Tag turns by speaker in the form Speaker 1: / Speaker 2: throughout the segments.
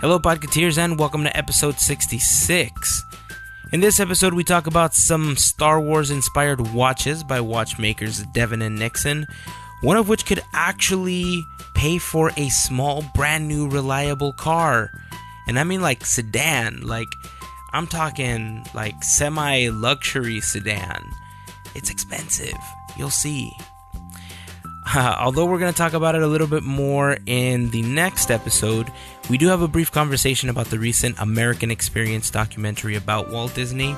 Speaker 1: Hello, Podcateers, and welcome to episode 66. In this episode, we talk about some Star Wars inspired watches by watchmakers Devon and Nixon, one of which could actually pay for a small, brand new, reliable car. And I mean like sedan, like I'm talking like semi luxury sedan. It's expensive, you'll see. Uh, although we're going to talk about it a little bit more in the next episode, we do have a brief conversation about the recent American Experience documentary about Walt Disney.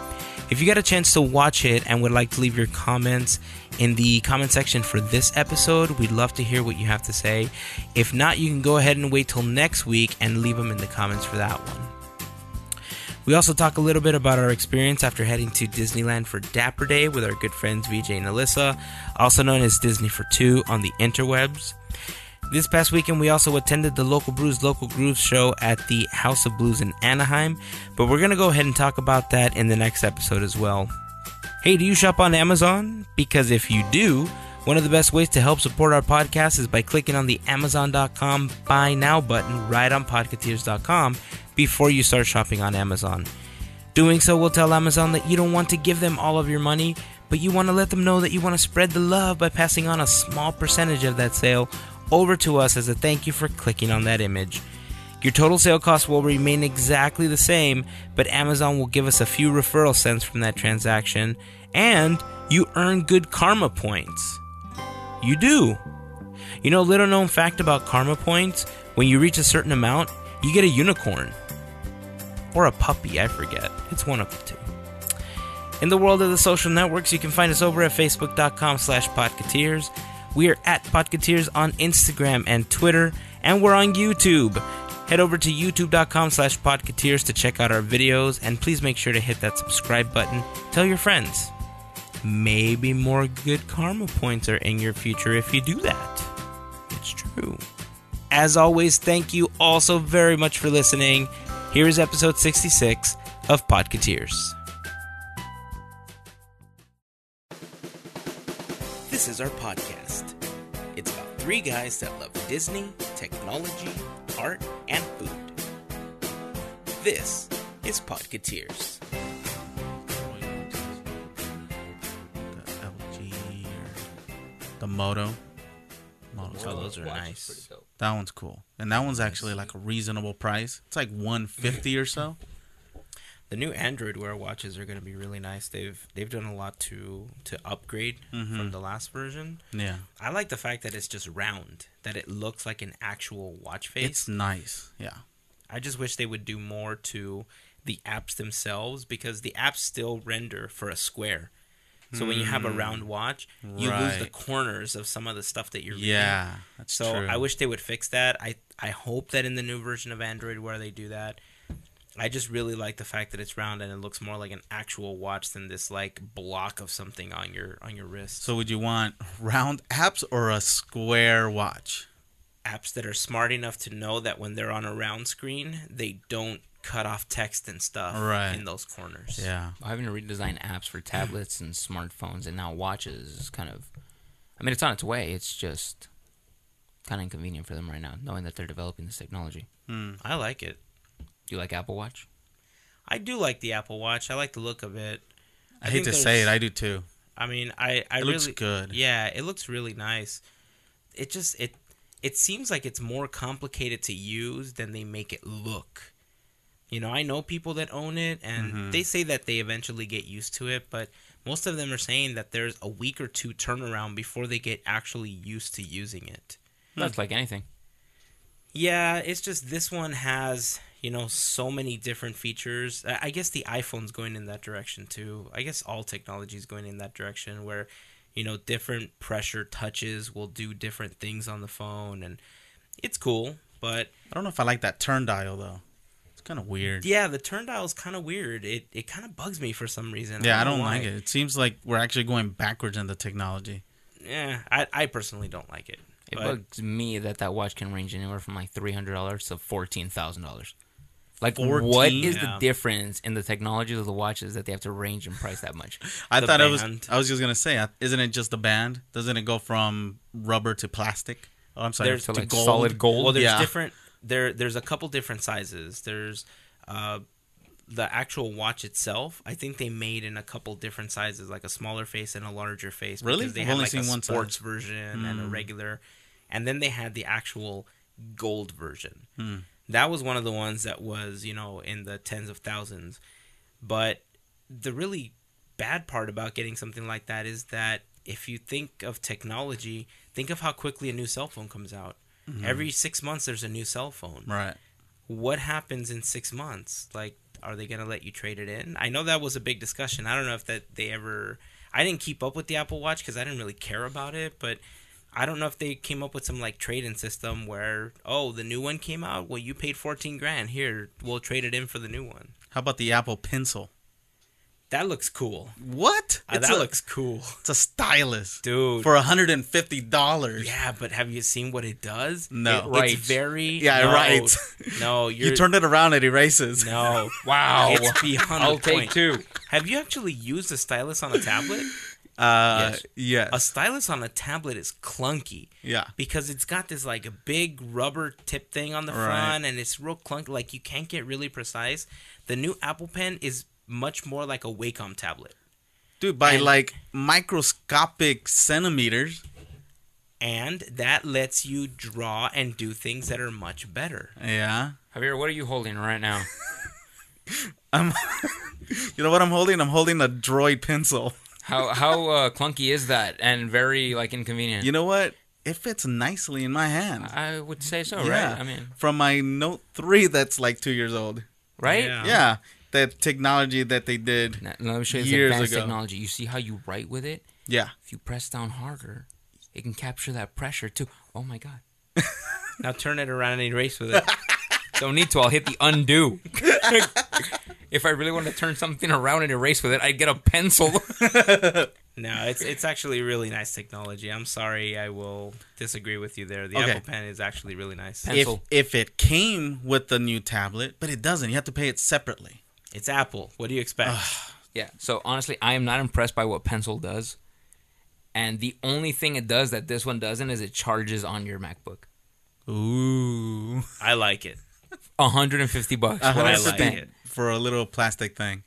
Speaker 1: If you got a chance to watch it and would like to leave your comments in the comment section for this episode, we'd love to hear what you have to say. If not, you can go ahead and wait till next week and leave them in the comments for that one. We also talk a little bit about our experience after heading to Disneyland for Dapper Day with our good friends VJ and Alyssa, also known as Disney for Two on the interwebs. This past weekend, we also attended the Local Brews Local Grooves show at the House of Blues in Anaheim, but we're going to go ahead and talk about that in the next episode as well. Hey, do you shop on Amazon? Because if you do, one of the best ways to help support our podcast is by clicking on the Amazon.com Buy Now button right on Podcateers.com before you start shopping on Amazon. Doing so will tell Amazon that you don't want to give them all of your money, but you want to let them know that you want to spread the love by passing on a small percentage of that sale over to us as a thank you for clicking on that image. Your total sale cost will remain exactly the same, but Amazon will give us a few referral cents from that transaction, and you earn good karma points. You do. You know, little known fact about karma points when you reach a certain amount, you get a unicorn. Or a puppy, I forget. It's one of the two. In the world of the social networks, you can find us over at facebook.com slash podcateers. We are at Podcateers on Instagram and Twitter, and we're on YouTube. Head over to youtube.com slash podcateers to check out our videos, and please make sure to hit that subscribe button. Tell your friends. Maybe more good karma points are in your future if you do that. It's true. As always, thank you all so very much for listening. Here is episode 66 of Podcateers. This is our podcast. It's about three guys that love Disney, technology, art, and food. This is Podcateers.
Speaker 2: The LG or the Moto. Moto's
Speaker 1: Oh, those are nice.
Speaker 2: That one's cool, and that one's actually like a reasonable price. It's like one fifty or so.
Speaker 1: The new Android Wear watches are going to be really nice. They've they've done a lot to to upgrade mm-hmm. from the last version.
Speaker 2: Yeah,
Speaker 1: I like the fact that it's just round, that it looks like an actual watch face.
Speaker 2: it's nice. Yeah,
Speaker 1: I just wish they would do more to the apps themselves because the apps still render for a square. So when you have a round hmm. watch, you lose the corners of some of the stuff that you're reading.
Speaker 2: yeah, that's
Speaker 1: So
Speaker 2: true.
Speaker 1: I wish they would fix that. I I hope that in the new version of Android Wear they do that. I just really like the fact that it's round and it looks more like an actual watch than this like block of something on your on your wrist.
Speaker 2: So would you want round apps or a square watch?
Speaker 1: apps that are smart enough to know that when they're on a round screen, they don't cut off text and stuff
Speaker 2: Right.
Speaker 1: in those corners.
Speaker 2: Yeah,
Speaker 3: having to redesign apps for tablets and smartphones and now watches is kind of I mean it's on its way. It's just kind of inconvenient for them right now knowing that they're developing this technology. Hmm.
Speaker 1: I like it.
Speaker 3: Do you like Apple Watch?
Speaker 1: I do like the Apple Watch. I like the look of it.
Speaker 2: I, hate to say it, I do too.
Speaker 1: I mean, I I
Speaker 2: It
Speaker 1: really
Speaker 2: looks good.
Speaker 1: Yeah, it looks really nice. It just it it seems like it's more complicated to use than they make it look. You know, I know people that own it and
Speaker 2: Mm-hmm.
Speaker 1: they say that they eventually get used to it, but most of them are saying that there's a week or two turnaround before they get actually used to using it.
Speaker 3: That's like anything.
Speaker 1: Yeah, it's just this one has, you know, so many different features. I I guess the iPhone's going in that direction too. I guess all technology is going in that direction where, you know, different pressure touches will do different things on the phone and it's cool, but
Speaker 2: I don't know if I like that turn dial though. It's kind of weird.
Speaker 1: yeah, the turn dial is kind of weird. It it kind of bugs me for some reason.
Speaker 2: Yeah, I
Speaker 1: know
Speaker 2: don't like it. It seems like we're actually going backwards in the technology.
Speaker 1: Yeah, I I personally don't like it.
Speaker 3: It
Speaker 1: But-
Speaker 3: bugs me that that watch can range anywhere from like three hundred dollars to fourteen thousand dollars. Like, what
Speaker 2: 14?
Speaker 3: is
Speaker 1: Yeah.
Speaker 3: the difference in the technologies of the watches that they have to range in price that much?
Speaker 2: I
Speaker 1: The
Speaker 2: thought it was. I was just gonna say, uh, isn't it just the band? Doesn't it go from rubber to plastic? Oh, I'm sorry,
Speaker 1: There's
Speaker 2: to
Speaker 3: like
Speaker 2: gold.
Speaker 3: solid gold.
Speaker 1: Well, there's
Speaker 2: Yeah.
Speaker 1: different there there's a couple different sizes. There's uh, the actual watch itself. I think they made in a couple different sizes, like a smaller face and a larger face.
Speaker 2: Really?
Speaker 1: They
Speaker 2: I've
Speaker 1: had
Speaker 2: only
Speaker 1: like
Speaker 2: seen
Speaker 1: a
Speaker 2: one
Speaker 1: sports
Speaker 2: size.
Speaker 1: version and a
Speaker 2: Hmm.
Speaker 1: regular, and then they had the actual gold version.
Speaker 2: Hmm.
Speaker 1: That was one of the ones that was you know in the tens of thousands. But the really bad part about getting something like that is that if you think of technology, think of how quickly a new cell phone comes out.
Speaker 2: Mm-hmm.
Speaker 1: Every six months, there's a new cell phone.
Speaker 2: Right.
Speaker 1: What happens in six months? Like, are they gonna let you trade it in? I know that was a big discussion. I don't know if that they ever. I didn't keep up with the Apple Watch because I didn't really care about it, but. I don't know if they came up with some like trade-in system where oh the new one came out well you paid 14 grand here we'll trade it in for the new one
Speaker 2: How about the Apple Pencil?
Speaker 1: that looks cool
Speaker 2: What?
Speaker 1: Uh, that
Speaker 2: a,
Speaker 1: looks cool
Speaker 2: It's a stylus
Speaker 1: dude
Speaker 2: for hundred and fifty dollars.
Speaker 1: Yeah, but have you seen what it does?
Speaker 2: No.
Speaker 1: It-
Speaker 3: Right.
Speaker 1: It's very
Speaker 2: Yeah,
Speaker 1: no,
Speaker 2: right.
Speaker 1: No, you're
Speaker 2: You turn it around, it erases.
Speaker 1: no.
Speaker 3: Wow.
Speaker 1: It's beyond
Speaker 3: I'll
Speaker 1: the
Speaker 3: take
Speaker 1: point.
Speaker 3: two.
Speaker 1: Have you actually used a stylus on a tablet?
Speaker 2: Uh,
Speaker 3: Yes.
Speaker 2: yes.
Speaker 1: A stylus on a tablet is clunky
Speaker 2: yeah.
Speaker 1: because it's got this like a big rubber tip thing on the
Speaker 2: Right.
Speaker 1: front and it's real clunky. Like you can't get really precise. The new Apple Pen is much more like a Wacom tablet.
Speaker 2: Dude, by
Speaker 1: And-
Speaker 2: like microscopic centimeters.
Speaker 1: And that lets you draw and do things that are much better.
Speaker 2: Yeah.
Speaker 3: Javier, what are you holding right now?
Speaker 2: I'm. you know what I'm holding? I'm holding a Droid pencil.
Speaker 3: How how uh, clunky is that and very like inconvenient?
Speaker 2: You know what? It fits nicely in my hand.
Speaker 3: I would say so,
Speaker 2: yeah.
Speaker 3: right? I mean,
Speaker 2: from my Note Three, that's like two years old.
Speaker 3: right?
Speaker 1: Yeah.
Speaker 2: Yeah, that technology that they did.
Speaker 3: Now, let me show you
Speaker 2: Years
Speaker 3: advanced
Speaker 2: ago.
Speaker 3: technology. You see how you write with it?
Speaker 2: Yeah.
Speaker 3: If you press down harder, it can capture that pressure too. Oh my god!
Speaker 1: Now turn it around and erase with it.
Speaker 3: Don't need to. I'll hit the undo. if I really wanted to turn something around and erase with it, I'd get a pencil.
Speaker 1: No, it's it's actually really nice technology. I'm sorry, I will disagree with you there. The
Speaker 2: Okay.
Speaker 1: Apple Pen is actually really nice.
Speaker 3: Pen-
Speaker 2: If
Speaker 3: Pencil.
Speaker 2: if it came with the new tablet, but it doesn't. You have to pay it separately.
Speaker 1: It's Apple. What do you expect?
Speaker 3: yeah. So honestly, I am not impressed by what pencil does. And the only thing it does that this one doesn't is it charges on your MacBook.
Speaker 2: Ooh.
Speaker 1: I like it.
Speaker 3: 150 bucks.
Speaker 2: Uh-huh.
Speaker 3: What I
Speaker 1: I like
Speaker 3: spent.
Speaker 2: For a little plastic thing.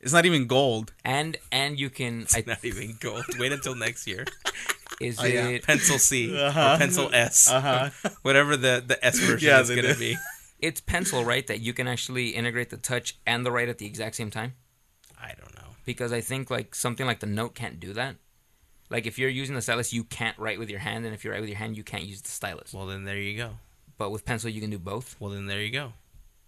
Speaker 2: It's not even gold.
Speaker 3: And and you can I,
Speaker 1: It's not even gold. Wait until next year.
Speaker 3: is
Speaker 2: Oh, yeah.
Speaker 3: it
Speaker 1: Pencil C
Speaker 2: Uh-huh.
Speaker 1: or Pencil S,
Speaker 2: Uh-huh.
Speaker 1: whatever the the S version
Speaker 2: Yeah,
Speaker 1: is
Speaker 2: they
Speaker 1: going to
Speaker 2: do.
Speaker 1: be.
Speaker 3: it's pencil, right? That you can actually integrate the touch and the write at the exact same time.
Speaker 1: I don't know.
Speaker 3: Because I think like something like the Note can't do that. Like if you're using the stylus, you can't write with your hand, and if you write with your hand, you can't use the stylus.
Speaker 1: Well, then there you go.
Speaker 3: But with pencil, you can do both.
Speaker 1: Well, then there you go.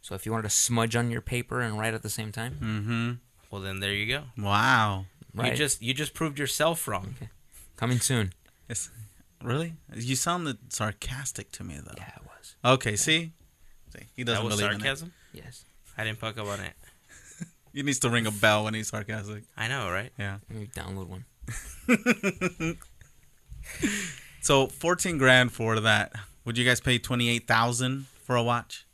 Speaker 3: So if you wanted to smudge on your paper and write at the same time,
Speaker 2: Mm-hmm.
Speaker 1: Well, then there you go.
Speaker 2: Wow.
Speaker 3: right?
Speaker 1: You just you just proved yourself wrong.
Speaker 3: coming soon.
Speaker 2: It's, really? You sounded sarcastic to me, though.
Speaker 3: Yeah, it was.
Speaker 2: Okay, see? see he doesn't
Speaker 1: That was
Speaker 2: believe in it.
Speaker 1: sarcasm.
Speaker 3: Yes.
Speaker 1: I didn't pick up on it.
Speaker 2: He needs to ring a bell when he's sarcastic.
Speaker 1: I know, right?
Speaker 2: Yeah.
Speaker 3: Let me download one.
Speaker 2: So 14 grand for that. Would you guys pay 28,000 for a watch?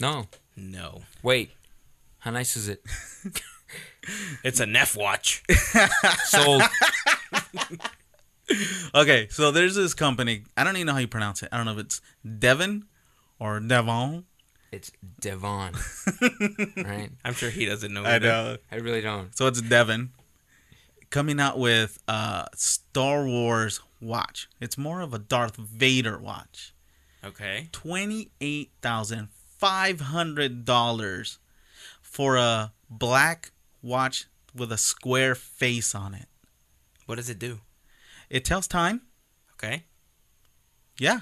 Speaker 3: No,
Speaker 1: No,
Speaker 3: wait. How nice is it?
Speaker 1: it's a Neff watch.
Speaker 3: Sold.
Speaker 2: Okay, so there's this company. I don't even know how you pronounce it. I don't know if it's Devon or Devon.
Speaker 3: it's Devon. right?
Speaker 1: I'm sure he doesn't know.
Speaker 2: I
Speaker 1: either.
Speaker 2: know.
Speaker 3: I really don't.
Speaker 2: So it's Devon coming out with a Star Wars watch. It's more of a Darth Vader watch.
Speaker 1: Okay.
Speaker 2: Twenty-eight thousand five hundred dollars for a black watch with a square face on it.
Speaker 1: What does it do?
Speaker 2: It tells time.
Speaker 1: Okay.
Speaker 2: Yeah,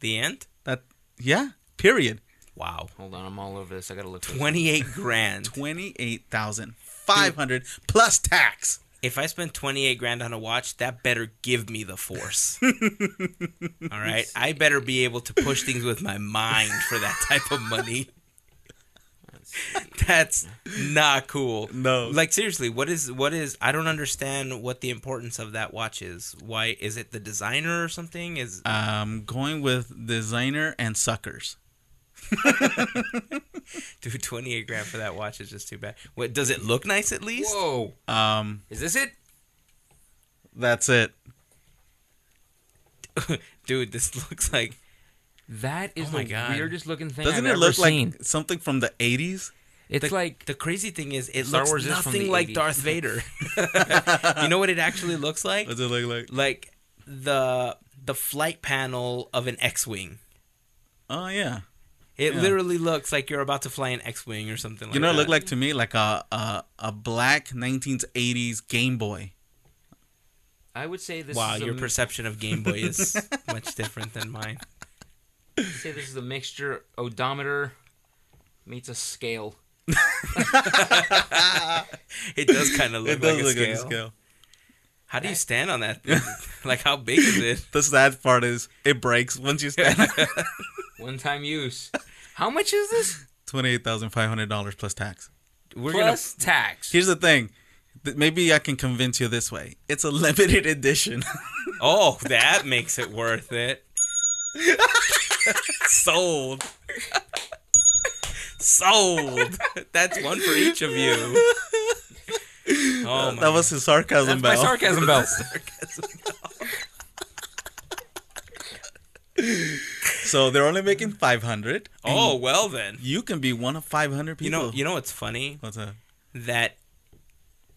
Speaker 1: The end.
Speaker 2: that. Yeah. Period.
Speaker 1: Wow.
Speaker 3: Hold on, I'm all over this. I gotta look.
Speaker 1: Twenty-eight grand.
Speaker 2: Twenty-eight thousand five hundred plus tax.
Speaker 1: If I spend 28 grand on a watch, that better give me the force. All right? I better be able to push things with my mind for that type of money. That's not cool.
Speaker 2: No.
Speaker 1: Like seriously, what is what is I don't understand what the importance of that watch is. Why is it the designer or something? Is
Speaker 2: Um, going with designer and suckers.
Speaker 1: dude 28 grand for that watch is just too bad. What does it look nice at least?
Speaker 3: Whoa.
Speaker 2: Um,
Speaker 3: Is this it?
Speaker 2: that's it.
Speaker 1: dude, this looks like
Speaker 3: That is
Speaker 1: Oh my
Speaker 3: the
Speaker 1: God.
Speaker 3: weirdest looking thing
Speaker 2: Doesn't
Speaker 3: I've
Speaker 2: it
Speaker 3: ever
Speaker 2: look
Speaker 3: seen.
Speaker 2: like something from the 80s?
Speaker 3: it's
Speaker 1: the,
Speaker 3: like
Speaker 1: the crazy thing is, it
Speaker 3: Star
Speaker 1: looks
Speaker 3: Wars is from
Speaker 1: nothing
Speaker 3: the
Speaker 1: like
Speaker 3: 80s.
Speaker 1: Darth Vader. you know what it actually looks like?
Speaker 2: What's it look like?
Speaker 1: Like the the flight panel of an X-wing.
Speaker 2: Oh yeah.
Speaker 1: It
Speaker 2: Yeah.
Speaker 1: literally looks like you're about to fly an X-wing or something like that.
Speaker 2: You know,
Speaker 1: that.
Speaker 2: it looked like to me like a a, a black 1980s Game Boy.
Speaker 3: I would say this.
Speaker 1: wow,
Speaker 3: is a,
Speaker 1: your perception of Game Boy is much different than mine.
Speaker 3: I'd say this is a mixture odometer meets a scale.
Speaker 1: It does kind of look
Speaker 2: It does
Speaker 1: like a
Speaker 2: look
Speaker 1: scale.
Speaker 2: like a scale.
Speaker 1: How do you stand on that? like how big is it?
Speaker 2: The sad part is it breaks once you stand.
Speaker 3: One time use. How much is this?
Speaker 2: Twenty-eight thousand five hundred dollars plus tax.
Speaker 1: We're
Speaker 3: Plus gonna, tax.
Speaker 2: Here's the thing. Maybe I can convince you this way. It's a limited edition.
Speaker 1: Oh, that makes it worth it. Sold. Sold. That's one for each of you. Oh my
Speaker 2: that was his sarcasm
Speaker 3: That's my
Speaker 2: bell.
Speaker 3: sarcasm belt.
Speaker 2: so they're only making five hundred.
Speaker 1: Oh well then.
Speaker 2: you can be one of five hundred people.
Speaker 1: You know, you know what's funny?
Speaker 2: what's that?
Speaker 1: That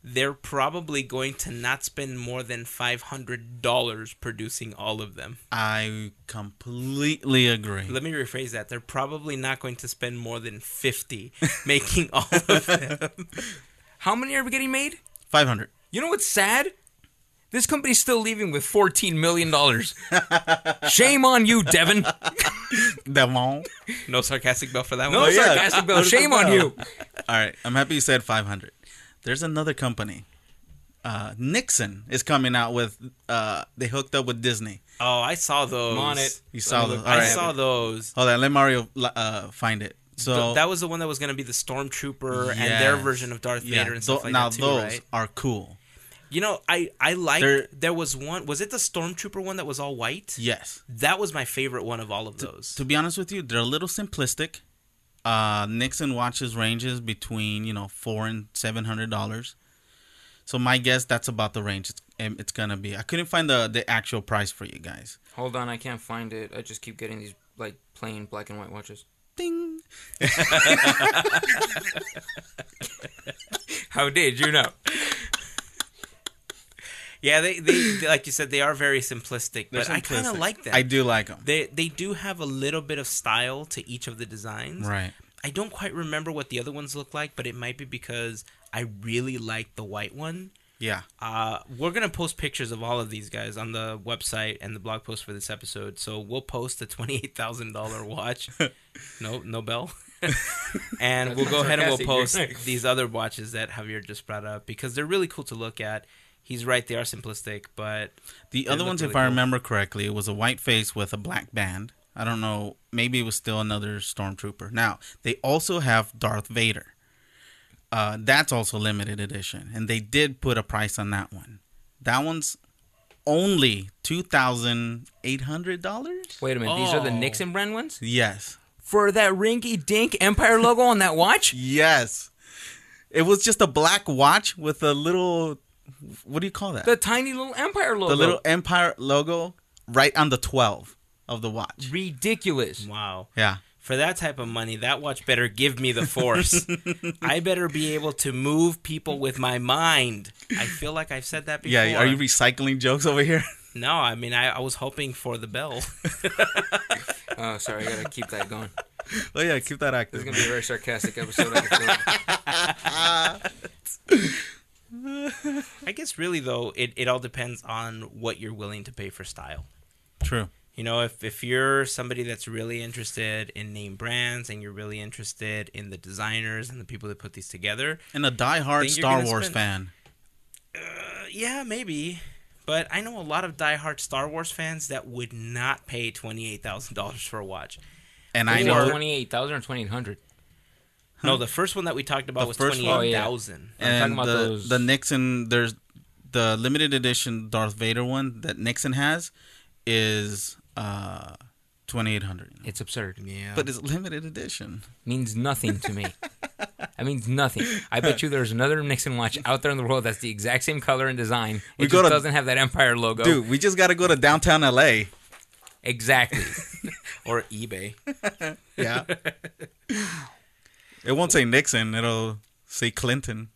Speaker 1: they're probably going to not spend more than five hundred dollars producing all of them.
Speaker 2: I completely agree.
Speaker 1: Let me rephrase that. They're probably not going to spend more than fifty making all of them.
Speaker 3: How many are we getting made?
Speaker 2: Five hundred.
Speaker 3: You know what's sad? This company's still leaving with fourteen million dollars. Shame on you, Devin.
Speaker 2: Devon.
Speaker 1: No sarcastic bell for that
Speaker 3: No
Speaker 1: one.
Speaker 2: yeah.
Speaker 3: sarcastic bill.
Speaker 2: Where's
Speaker 3: Shame on you.
Speaker 2: All right, I'm happy you said 500. There's another company. Uh, Nixon is coming out with. Uh, they hooked up with Disney.
Speaker 1: Oh, I saw those.
Speaker 3: I'm on it.
Speaker 2: You saw
Speaker 3: Let
Speaker 2: those.
Speaker 3: look.
Speaker 2: All
Speaker 1: I
Speaker 2: right.
Speaker 1: saw those.
Speaker 2: Hold on, let Mario uh, find it. So
Speaker 1: Th- that was the one that was going to be the stormtrooper and their version of Darth
Speaker 2: yeah,
Speaker 1: Vader and stuff
Speaker 2: tho-
Speaker 1: like
Speaker 2: now
Speaker 1: that too,
Speaker 2: those
Speaker 1: right?
Speaker 2: are cool.
Speaker 1: You know, I I like
Speaker 2: They're-
Speaker 1: there was one. Was it the stormtrooper one that was all white?
Speaker 2: Yes.
Speaker 1: That was my favorite one of all of those.
Speaker 2: To be honest with you, they're a little simplistic. Uh, Nixon watches ranges between you know four and seven hundred dollars. So my guess that's about the range it's, um, it's gonna be. I couldn't find the the actual price for you guys.
Speaker 3: Hold on, I can't find it. I just keep getting these like plain black and white watches.
Speaker 2: Ding.
Speaker 3: How did you know?
Speaker 1: Yeah, they, they they- like you said they are very simplistic,
Speaker 2: They're
Speaker 1: but I kind of
Speaker 2: simplistic.
Speaker 1: like them.
Speaker 2: I do like them.
Speaker 1: They they do have a little bit of style to each of the designs.
Speaker 2: Right.
Speaker 1: I don't quite remember what the other ones look like, but it might be because I really like the white one.
Speaker 2: Yeah.
Speaker 1: Uh, we're gonna post pictures of all of these guys on the website and the blog post for this episode. So we'll post the twenty-eight thousand dollar watch. no, no bell. and we'll go ahead and we'll post
Speaker 3: you're
Speaker 1: these other watches that Javier just brought up because they're really cool to look at. He's right; they are simplistic, but
Speaker 2: The other ones,
Speaker 1: really
Speaker 2: if I remember correctly, it was a white face with a black band. I don't know. Maybe it was still another stormtrooper. Now they also have Darth Vader. Uh, that's also limited edition, and they did put a price on that one. That one's only two thousand eight hundred dollars.
Speaker 3: Wait a minute, these are the
Speaker 1: Oh.
Speaker 3: Nixon brand ones?
Speaker 2: Yes,
Speaker 3: For that rinky dink Empire logo on that watch?
Speaker 2: yes. It was just a black watch with a little. What do you call that?
Speaker 3: The tiny little Empire logo.
Speaker 2: the little Empire logo right on the twelve of the watch.
Speaker 3: ridiculous.
Speaker 1: wow.
Speaker 2: Yeah.
Speaker 1: For that type of money, that watch better give me the force. I better be able to move people with my mind. I feel like I've said that before.
Speaker 2: Yeah, are you recycling jokes over here?
Speaker 1: No, I mean I, I was hoping for the bell.
Speaker 3: Oh, sorry, I gotta keep that going.
Speaker 2: oh yeah, keep that active.
Speaker 3: This
Speaker 2: active.
Speaker 3: is gonna be a very sarcastic episode. I can feel it.
Speaker 1: I guess really though, it, it all depends on what you're willing to pay for style.
Speaker 2: True.
Speaker 1: You know, if if you're somebody that's really interested in name brands and you're really interested in the designers and the people that put these together,
Speaker 2: And a diehard
Speaker 1: Think
Speaker 2: Star Wars
Speaker 1: spend-
Speaker 2: fan.
Speaker 1: uh, yeah, maybe. But I know a lot of diehard Star Wars fans that would not pay twenty eight thousand dollars for a watch.
Speaker 2: And I know
Speaker 3: twenty-eight thousand or twenty-eight hundred.
Speaker 1: No, the first one that we talked about
Speaker 2: The
Speaker 1: was
Speaker 2: first
Speaker 1: twenty
Speaker 2: one?
Speaker 1: eight
Speaker 3: Oh,
Speaker 1: thousand.
Speaker 3: I'm
Speaker 2: and
Speaker 3: talking about
Speaker 2: the,
Speaker 3: those-
Speaker 2: the Nixon there's the limited edition Darth Vader one that Nixon has is uh 2800.
Speaker 3: It's absurd.
Speaker 1: Yeah,
Speaker 2: But it's limited edition.
Speaker 3: means nothing to me. That means nothing. I bet you there's another Nixon watch out there in the world that's the exact same color and design. It
Speaker 2: We
Speaker 3: just
Speaker 2: go to-
Speaker 3: doesn't have that Empire logo.
Speaker 2: Dude, we just got to go to downtown LA.
Speaker 3: Exactly.
Speaker 1: or eBay.
Speaker 2: Yeah. It won't say Nixon. It'll say Clinton.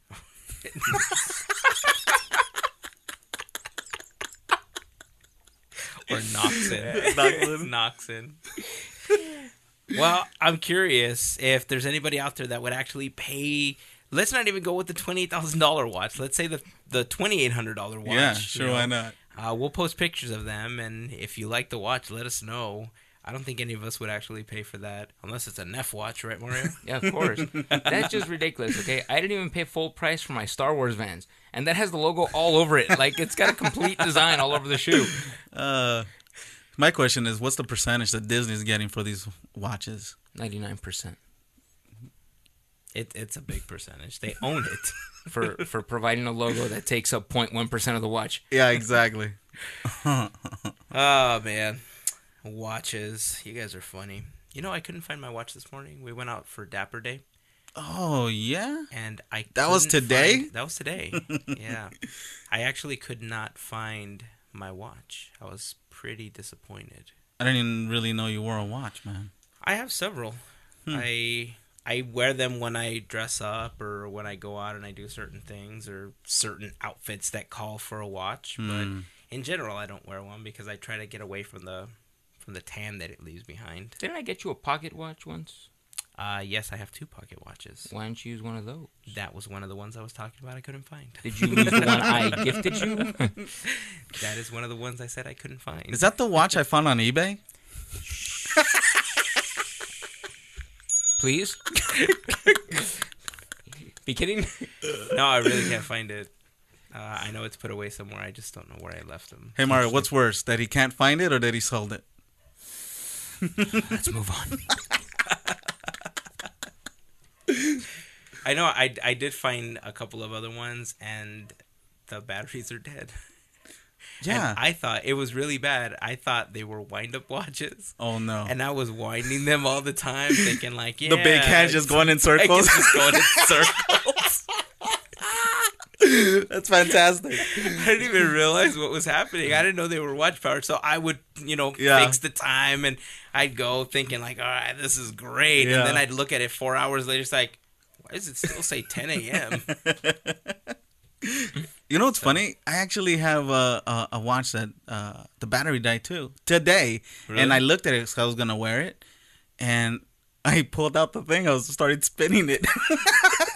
Speaker 1: or Noxon.
Speaker 2: Noxon.
Speaker 1: Noxon. well, I'm curious if there's anybody out there that would actually pay. Let's not even go with the twenty eight thousand dollar watch. Let's say the the twenty eight hundred dollar watch.
Speaker 2: yeah,
Speaker 1: you
Speaker 2: sure.
Speaker 1: know.
Speaker 2: Why not?
Speaker 1: Uh, we'll post pictures of them, and if you like the watch, let us know. I don't think any of us would actually pay for that unless it's a Neff watch, right, Mario?
Speaker 3: Yeah, of course. That's just ridiculous, okay? I didn't even pay full price for my Star Wars Vans. And that has the logo all over it. Like, it's got a complete design all over the shoe.
Speaker 2: Uh, my question is, what's the percentage that Disney's getting for these watches?
Speaker 3: 99%
Speaker 1: it, it's a big percentage. They own it.
Speaker 3: for, for providing a logo that takes up 0.1% of the watch.
Speaker 2: Yeah, exactly.
Speaker 1: Oh man, watches. You guys are funny. You know, I couldn't find my watch this morning. We went out for Dapper Day,
Speaker 2: oh yeah.
Speaker 1: and I
Speaker 2: That was today?
Speaker 1: find- that was today. yeah, I actually could not find my watch. I was pretty disappointed.
Speaker 2: I didn't even really know you wore a watch, man.
Speaker 1: I have several.
Speaker 2: Hmm.
Speaker 1: I I wear them when I dress up or when I go out and I do certain things or certain outfits that call for a watch.
Speaker 2: Hmm.
Speaker 1: But in general, I don't wear one because I try to get away from the from the tan that it leaves behind.
Speaker 3: Didn't I get you a pocket watch once?
Speaker 1: Uh, yes, I have two pocket watches.
Speaker 3: Why don't you use one of those?
Speaker 1: That was one of the ones I was talking about. I couldn't find.
Speaker 3: Did you use the one I gifted you?
Speaker 1: That is one of the ones I said I couldn't find.
Speaker 2: Is that the watch I found on eBay?
Speaker 3: Please? Be kidding?
Speaker 1: no, I really can't find it. Uh, I know it's put away somewhere. I just don't know where I left them.
Speaker 2: Hey Mario, what's worse, that he can't find it or that he sold it?
Speaker 3: Let's move on.
Speaker 1: I know I, I did find a couple of other ones, and the batteries are dead.
Speaker 2: Yeah.
Speaker 1: And I thought it was really bad. I thought they were wind up watches.
Speaker 2: oh no.
Speaker 1: And I was winding them all the time, thinking like, yeah,
Speaker 2: the big hand just going in circles.
Speaker 1: just going in circles.
Speaker 2: That's fantastic.
Speaker 1: I didn't even realize what was happening. I didn't know they were watch powered. So I would, you know,
Speaker 2: Yeah.
Speaker 1: fix the time and I'd go thinking like, all right, this is great.
Speaker 2: Yeah.
Speaker 1: And then I'd look at it four hours later. It's like, why does it still say 10 a.m.?
Speaker 2: You know what's funny? I actually have a a, a watch that uh, the battery died too today,
Speaker 1: Really?
Speaker 2: and I looked at it because I was gonna wear it, and I pulled out the thing. I was started spinning it.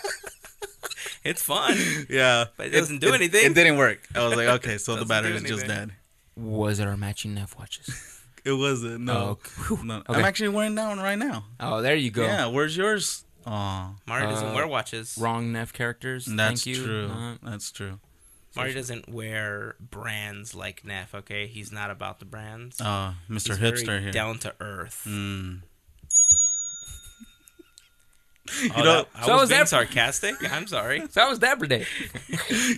Speaker 1: It's fun.
Speaker 2: yeah,
Speaker 1: But it doesn't do anything.
Speaker 2: It didn't work. I was like, okay, so the battery
Speaker 1: do
Speaker 2: is just dead.
Speaker 3: Was it our matching Neff watches?
Speaker 2: It wasn't. No,
Speaker 3: Oh,
Speaker 2: no.
Speaker 3: Okay.
Speaker 2: I'm actually wearing that one right now.
Speaker 3: Oh, there you go.
Speaker 2: Yeah, where's yours? Oh,
Speaker 1: Mario doesn't
Speaker 3: Uh,
Speaker 1: wear watches.
Speaker 3: Wrong Neff characters.
Speaker 2: that's
Speaker 3: Thank you.
Speaker 2: true.
Speaker 3: Uh,
Speaker 2: That's true.
Speaker 1: Mario doesn't wear brands like Neff, okay? He's not about the brands.
Speaker 2: Uh, Mr.
Speaker 1: He's
Speaker 2: Hipster
Speaker 1: very
Speaker 2: here.
Speaker 1: down to earth.
Speaker 2: Mm.
Speaker 1: Oh,
Speaker 2: know-
Speaker 1: that- I
Speaker 3: So
Speaker 1: was
Speaker 3: is
Speaker 1: being
Speaker 3: that-
Speaker 1: sarcastic. I'm sorry.
Speaker 3: so that was Dapper Day.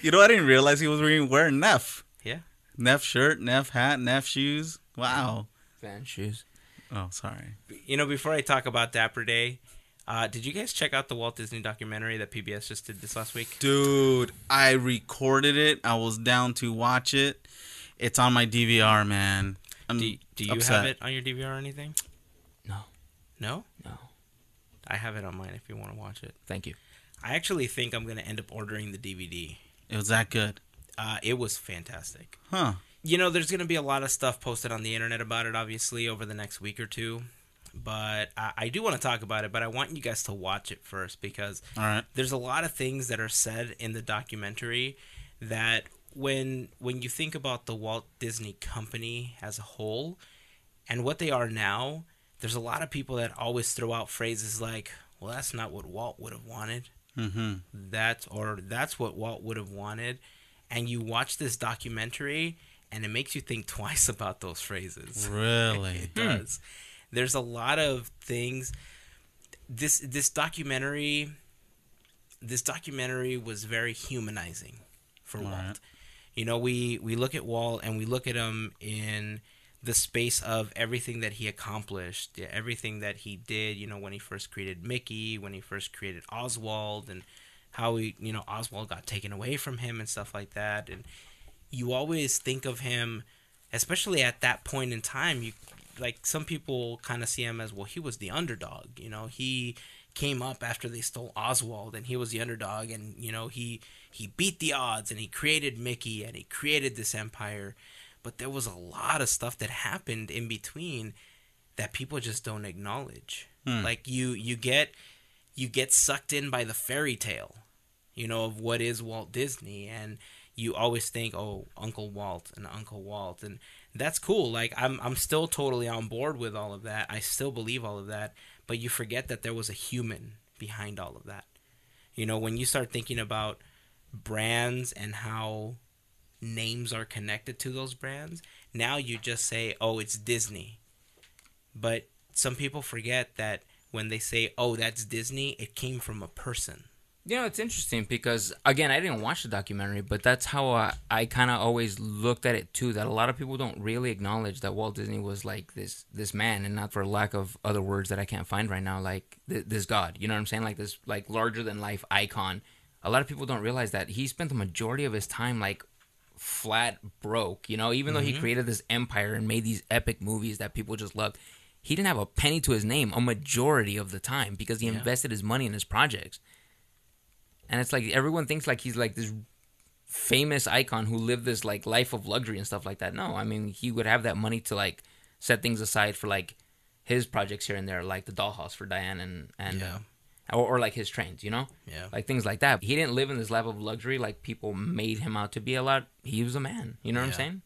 Speaker 2: You know, I didn't realize he was wearing wearing Neff.
Speaker 1: Yeah.
Speaker 2: Neff shirt, Neff hat, Neff shoes. Wow.
Speaker 3: Fan shoes.
Speaker 2: Oh, sorry.
Speaker 1: You know, before I talk about Dapper Day, uh, did you guys check out the Walt Disney documentary that PBS just did this last week?
Speaker 2: Dude, I recorded it. I was down to watch it. It's on my DVR, man. I'm
Speaker 1: Do, do you
Speaker 2: upset.
Speaker 1: have it on your DVR or anything?
Speaker 3: No.
Speaker 1: No?
Speaker 3: No.
Speaker 1: I have it on mine if you want to watch it.
Speaker 3: Thank you.
Speaker 1: I actually think I'm going to end up ordering the DVD.
Speaker 2: It was that good.
Speaker 1: Uh, it was fantastic.
Speaker 2: Huh.
Speaker 1: You know, there's going to be a lot of stuff posted on the internet about it, obviously, over the next week or two. But I, I do want to talk about it, but I want you guys to watch it first because
Speaker 2: All right.
Speaker 1: there's a lot of things that are said in the documentary that when when you think about the Walt Disney Company as a whole and what they are now, there's a lot of people that always throw out phrases like, "Well, that's not what Walt would have wanted."
Speaker 2: Mm-hmm.
Speaker 1: That's or that's what Walt would have wanted. And you watch this documentary and it makes you think twice about those phrases.
Speaker 2: Really?
Speaker 1: It does. There's a lot of things. This this documentary, this documentary was very humanizing for Walt.
Speaker 2: Alright.
Speaker 1: You know, we we look at Walt and we look at him in the space of everything that he accomplished, everything that he did. You know, when he first created Mickey, when he first created Oswald, and how he, you know, Oswald got taken away from him and stuff like that. And you always think of him, especially at that point in time. You like some people kind of see him as well. He was the underdog. You know, he came up after they stole Oswald, and he was the underdog, and you know he he beat the odds, and he created Mickey, and he created this empire. But there was a lot of stuff that happened in between that people just don't acknowledge.
Speaker 2: Hmm.
Speaker 1: Like you you get you get sucked in by the fairy tale, you know, of what is Walt Disney and you always think, "Oh, Uncle Walt and Uncle Walt." And that's cool. Like I'm I'm still totally on board with all of that. I still believe all of that, but you forget that there was a human behind all of that. You know, when you start thinking about brands and how names are connected to those brands, now you just say, "Oh, it's Disney." But some people forget that when they say, "Oh, that's Disney," it came from a person.
Speaker 3: You know, it's interesting because again, I didn't watch the documentary, but that's how I, I kind of always looked at it too. That a lot of people don't really acknowledge that Walt Disney was like this this man, and not for lack of other words that I can't find right now, like th- this god. You know what I'm saying? Like this like larger than life icon. A lot of people don't realize that he spent the majority of his time like flat broke. You know, even though he mm-hmm. created this empire and made these epic movies that people just loved, he didn't have a penny to his name a majority of the time because he
Speaker 1: Yeah.
Speaker 3: invested his money in his projects. And it's like everyone thinks like he's like this famous icon who lived this like life of luxury and stuff like that. No, I mean he would have that money to like set things aside for like his projects here and there, like the dollhouse for Diane and and
Speaker 1: Yeah.
Speaker 3: Or, or like his trains, you know,
Speaker 1: Yeah.
Speaker 3: like things like that. He didn't live in this life of luxury like people made him out to be. A lot, he was a man. You know what I'm saying?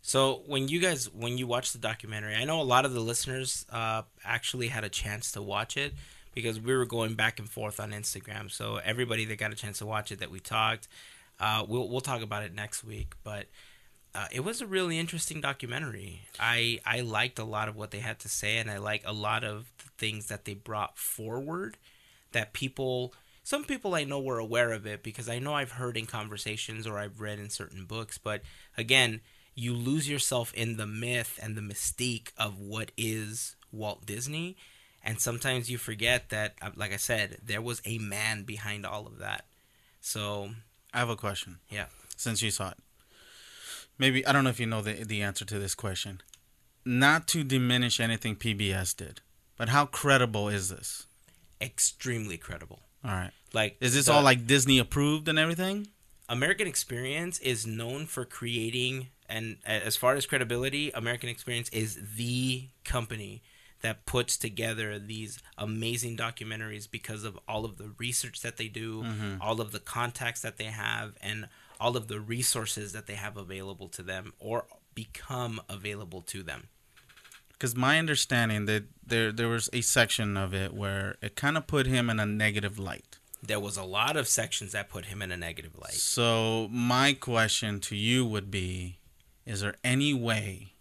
Speaker 1: So when you guys when you watch the documentary, I know a lot of the listeners uh, actually had a chance to watch it because we were going back and forth on Instagram. So everybody that got a chance to watch it that we talked, uh, we'll we'll talk about it next week. But uh, it was a really interesting documentary. I I liked a lot of what they had to say, and I like a lot of the things that they brought forward that people. Some people I know were aware of it because I know I've heard in conversations or I've read in certain books. But again, you lose yourself in the myth and the mystique of what is Walt Disney. And sometimes you forget that, uh, like I said, there was a man behind all of that. So,
Speaker 2: I have a question.
Speaker 1: yeah.
Speaker 2: Since you saw it, maybe I don't know if you know the the answer to this question. Not to diminish anything PBS did, but how credible is this?
Speaker 1: Extremely credible.
Speaker 2: All right,
Speaker 1: Like,
Speaker 2: is this
Speaker 1: the
Speaker 2: all like Disney approved and everything?
Speaker 1: American Experience is known for creating, and as far as credibility, American Experience is the company that puts together these amazing documentaries because of all of the research that they do, mm-hmm. all of the contacts that they have, and all of the resources that they have available to them or become available to them.
Speaker 2: Because my understanding that there there was a section of it where it kind of put him in a negative light.
Speaker 1: There was a lot of sections that put him in a negative light.
Speaker 2: So my question to you would be: Is there any way,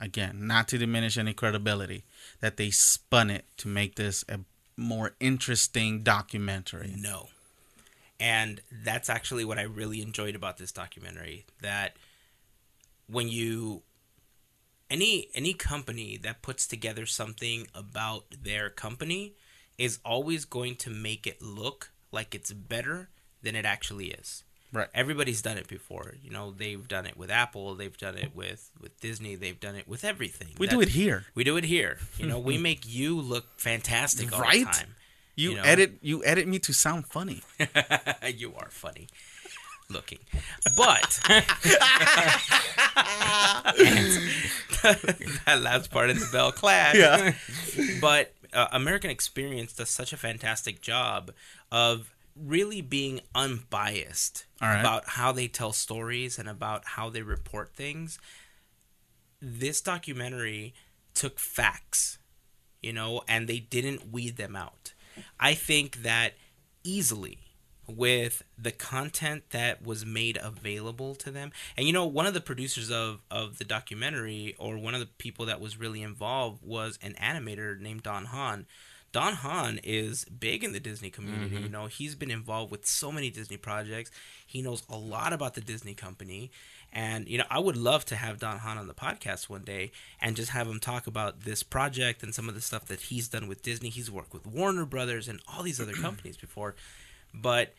Speaker 2: again, not to diminish any credibility, that they spun it to make this a more interesting documentary?
Speaker 1: No. And that's actually what I really enjoyed about this documentary that when you any any company that puts together something about their company is always going to make it look like it's better than it actually is.
Speaker 2: Right.
Speaker 1: Everybody's done it before. You know, they've done it with Apple, they've done it with with Disney, they've done it with everything.
Speaker 2: We do it here.
Speaker 1: We do it here. You know, we make you look fantastic all
Speaker 2: Right?
Speaker 1: the time.
Speaker 2: You,
Speaker 1: You know?
Speaker 2: edit you edit me to sound funny.
Speaker 1: you are funny looking. But that last part in the bell clash.
Speaker 2: Yeah.
Speaker 1: But uh, American Experience does such a fantastic job of really being unbiased
Speaker 2: right.
Speaker 1: about how they tell stories and about how they report things. This documentary took facts, you know, and they didn't weed them out. I think that easily with the content that was made available to them. And you know, one of the producers of of the documentary or one of the people that was really involved was an animator named Don Hahn. Don Hahn is big in the Disney community. Mm-hmm. You know, he's been involved with so many Disney projects. He knows a lot about the Disney company. And, you know, I would love to have Don Hahn on the podcast one day and just have him talk about this project and some of the stuff that he's done with Disney. He's worked with Warner Brothers and all these other companies before. But,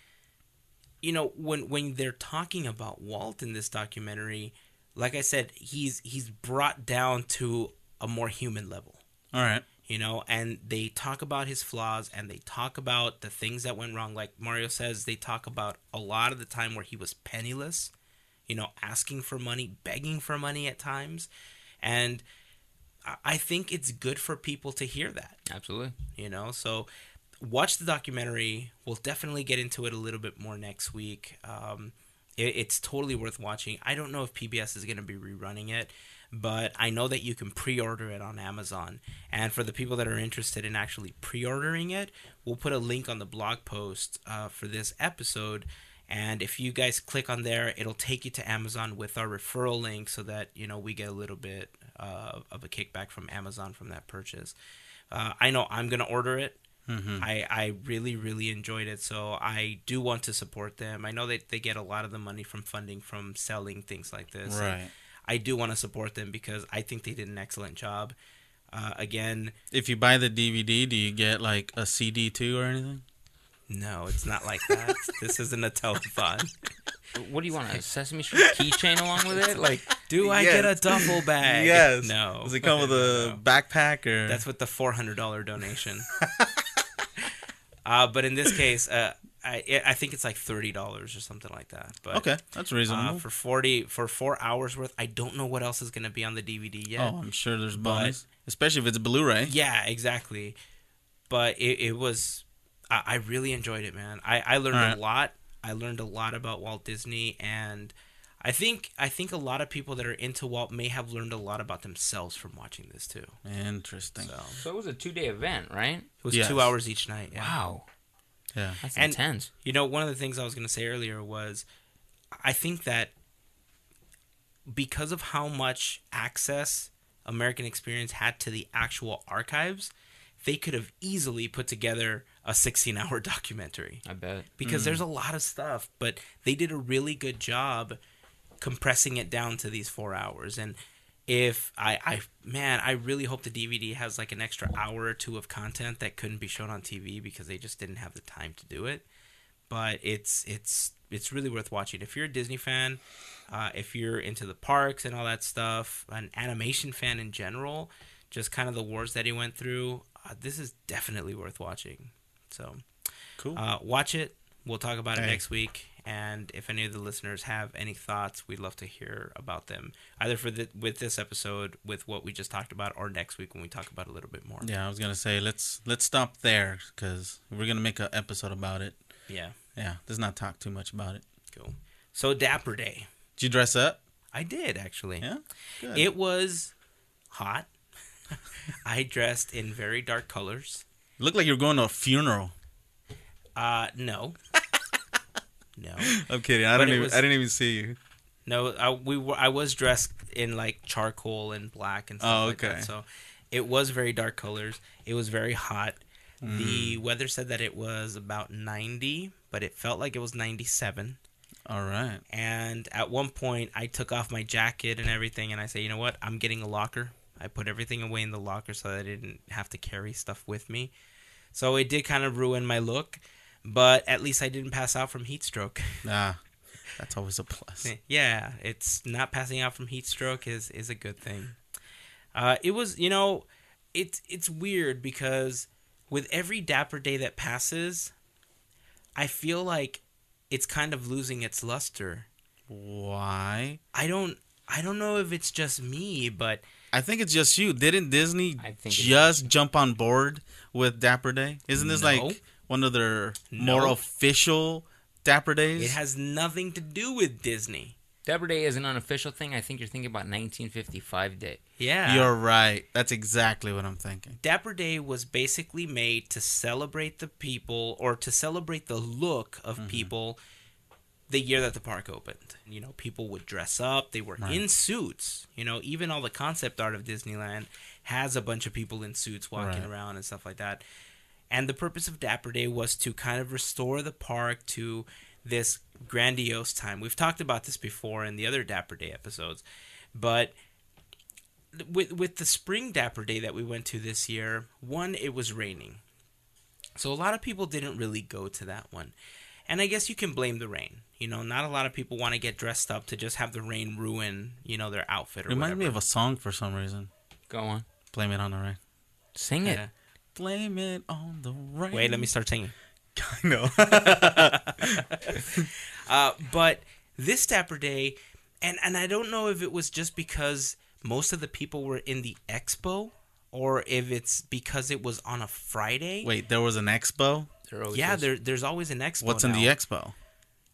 Speaker 1: you know, when when they're talking about Walt in this documentary, like I said, he's he's brought down to a more human level
Speaker 2: All right.
Speaker 1: you know and they talk about his flaws and they talk about the things that went wrong like mario says they talk about a lot of the time where he was penniless you know asking for money begging for money at times and I- i think it's good for people to hear that
Speaker 3: Absolutely.
Speaker 1: you know so watch the documentary. We'll definitely get into it a little bit more next week. Um, it, it's totally worth watching. I don't know if pbs is going to be rerunning it but i know that you can pre-order it on amazon. And for the people that are interested in actually pre-ordering it we'll put a link on the blog post uh, for this episode. And if you guys click on there it'll take you to amazon with our referral link so that you know we get a little bit uh, of a kickback from amazon from that purchase. Uh, i know i'm going to order it
Speaker 2: Mm-hmm.
Speaker 1: I, I really really enjoyed it so i do want to support them i know that they get a lot of the money from funding from selling things like this
Speaker 2: Right.
Speaker 1: i do want to support them because i think they did an excellent job uh, again
Speaker 2: If you buy the DVD, do you get like a CD too or anything?
Speaker 1: no it's not like that this isn't a telethon
Speaker 3: What do you want? A Sesame Street keychain along with it? Like,
Speaker 1: do i
Speaker 2: Yes.
Speaker 1: get a duffel bag Yes. no
Speaker 2: Does it come with a
Speaker 1: No.
Speaker 2: backpack or?
Speaker 1: That's with the four hundred dollar donation. Uh, but in this case, uh, I I think it's like thirty dollars or something like that. But
Speaker 2: okay. That's reasonable.
Speaker 1: uh, for forty for four hours worth, I don't know what else is going to be on the DVD yet.
Speaker 2: oh, I'm sure there's bonus, especially if it's Blu-ray.
Speaker 1: Yeah, exactly. But it, it was, I, I really enjoyed it, man. I, I learned
Speaker 2: Alright.
Speaker 1: a lot. I learned a lot about Walt Disney, and I think I think a lot of people that are into Walt may have learned a lot about themselves from watching this too.
Speaker 2: Interesting.
Speaker 1: So
Speaker 3: so it was a two day event, right?
Speaker 1: it was
Speaker 2: Yes.
Speaker 1: two hours each night. Yeah.
Speaker 3: Wow,
Speaker 2: Yeah.
Speaker 3: that's
Speaker 1: And-
Speaker 3: intense.
Speaker 1: You know, one of the things I was going to say earlier was I think that because of how much access American Experience had to the actual archives, they could have easily put together a 16 hour documentary
Speaker 3: I bet.
Speaker 1: because mm. there's a lot of stuff, but they did a really good job compressing it down to these four hours. And if I, I, man, I really hope the DVD has like an extra hour or two of content that couldn't be shown on TV because they just didn't have the time to do it. But it's it's it's really worth watching if you're a Disney fan, uh, if you're into the parks and all that stuff, an animation fan in general, just kind of the wars that he went through. Uh, this is definitely worth watching. So.
Speaker 2: Cool.
Speaker 1: Uh, watch it. We'll talk about it next week. And if any of the listeners have any thoughts, we'd love to hear about them, either for the, with this episode, with what we just talked about, or next week when we talk about a little bit more.
Speaker 2: yeah, I was gonna say let's let's stop there because we're gonna make an episode about it.
Speaker 1: Yeah,
Speaker 2: Yeah, let's not talk too much about it.
Speaker 1: cool. So Dapper Day,
Speaker 2: Did you dress up?
Speaker 1: I did actually.
Speaker 2: Yeah. Good.
Speaker 1: It was hot. I dressed in very dark colors.
Speaker 2: looked like you were going to a funeral.
Speaker 1: Uh, no, no.
Speaker 2: I'm kidding. I
Speaker 1: But
Speaker 2: didn't even
Speaker 1: was-
Speaker 2: I didn't even see you.
Speaker 1: No, I, we were. I was dressed in like charcoal and black and stuff
Speaker 2: Oh,
Speaker 1: like
Speaker 2: okay.
Speaker 1: that. So it was very dark colors. It was very hot.
Speaker 2: Mm.
Speaker 1: The weather said that it was about 90, but it felt like it was 97.
Speaker 2: All right.
Speaker 1: And at one point, I took off my jacket and everything, and I said, "You know what? I'm getting a locker." I put everything away in the locker so that I didn't have to carry stuff with me. So it did kind of ruin my look, but at least I didn't pass out from heat stroke.
Speaker 2: Ah, that's always a plus.
Speaker 1: Yeah, it's not passing out from heat stroke is is a good thing. Uh, it was, you know, it's it's weird because with every Dapper Day that passes, I feel like it's kind of losing its luster.
Speaker 2: Why?
Speaker 1: I don't I don't know if it's just me, but
Speaker 2: I think it's just you. Didn't Disney
Speaker 3: I think
Speaker 2: just jump on board with Dapper Day? Isn't this
Speaker 1: No.
Speaker 2: like one of their
Speaker 1: No.
Speaker 2: more official Dapper Days?
Speaker 1: it has nothing to do with Disney.
Speaker 3: Dapper Day is an unofficial thing. I think you're thinking about 1955 Day.
Speaker 1: Yeah.
Speaker 2: You're right. That's exactly what I'm thinking.
Speaker 1: Dapper Day was basically made to celebrate the people or to celebrate the look of
Speaker 2: Mm-hmm.
Speaker 1: people the year that the park opened. You know, people would dress up, they were
Speaker 2: Right.
Speaker 1: in suits. You know, even all the concept art of Disneyland has a bunch of people in suits walking
Speaker 2: Right.
Speaker 1: around and stuff like that. And the purpose of Dapper Day was to kind of restore the park to this grandiose time. We've talked about this before in the other Dapper Day episodes, but with with the spring Dapper Day that we went to this year, one it was raining, so a lot of people didn't really go to that one, and I guess you can blame the rain. You know, not a lot of people want to get dressed up to just have the rain ruin you know their outfit or whatever.
Speaker 2: Reminds
Speaker 1: whatever.
Speaker 2: me of a song for some reason.
Speaker 3: Go on.
Speaker 2: Blame it on the rain.
Speaker 3: Sing it.
Speaker 1: Yeah.
Speaker 2: Blame it on the rain.
Speaker 1: Wait, let me start singing.
Speaker 2: I know.
Speaker 1: Uh, but this Dapper Day, and and I don't know if it was just because most of the people were in the expo, or if it's because it was on a Friday.
Speaker 2: Wait, there was an expo.
Speaker 3: There always
Speaker 1: yeah, there there's always an expo.
Speaker 2: What's in the expo?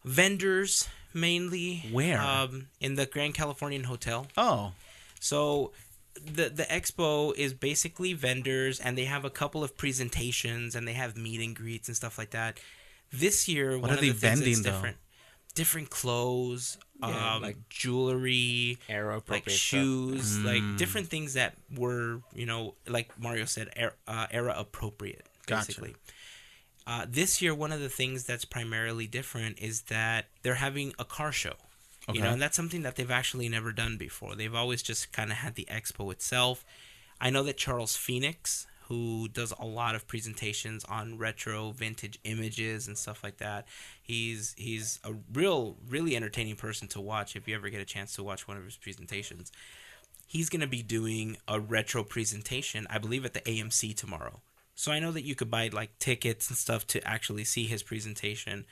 Speaker 1: Vendors mainly.
Speaker 2: Where?
Speaker 1: Um, in the Grand Californian Hotel.
Speaker 2: Oh,
Speaker 1: So the the expo is basically vendors and they have a couple of presentations and they have meet and greets and stuff like that. This year,
Speaker 2: What
Speaker 1: one
Speaker 2: are
Speaker 1: of
Speaker 2: they
Speaker 1: the things that's
Speaker 2: vending, though?
Speaker 1: different, different clothes,
Speaker 3: Yeah,
Speaker 1: um,
Speaker 3: like
Speaker 1: jewelry,
Speaker 3: Era
Speaker 1: like shoes,
Speaker 2: Mm.
Speaker 1: like different things that were, you know, like Mario said, era, uh, era appropriate,
Speaker 2: Gotcha.
Speaker 1: basically. Uh, this year, one of the things that's primarily different is that they're having a car show. You know, and that's something that they've actually never done before. They've always just kind of had the expo itself. I know that Charles Phoenix, who does a lot of presentations on retro vintage images and stuff like that, he's he's a real really entertaining person to watch if you ever get a chance to watch one of his presentations. He's going to be doing a retro presentation, I believe at the AMC tomorrow. So I know that you could buy like tickets and stuff to actually see his presentation.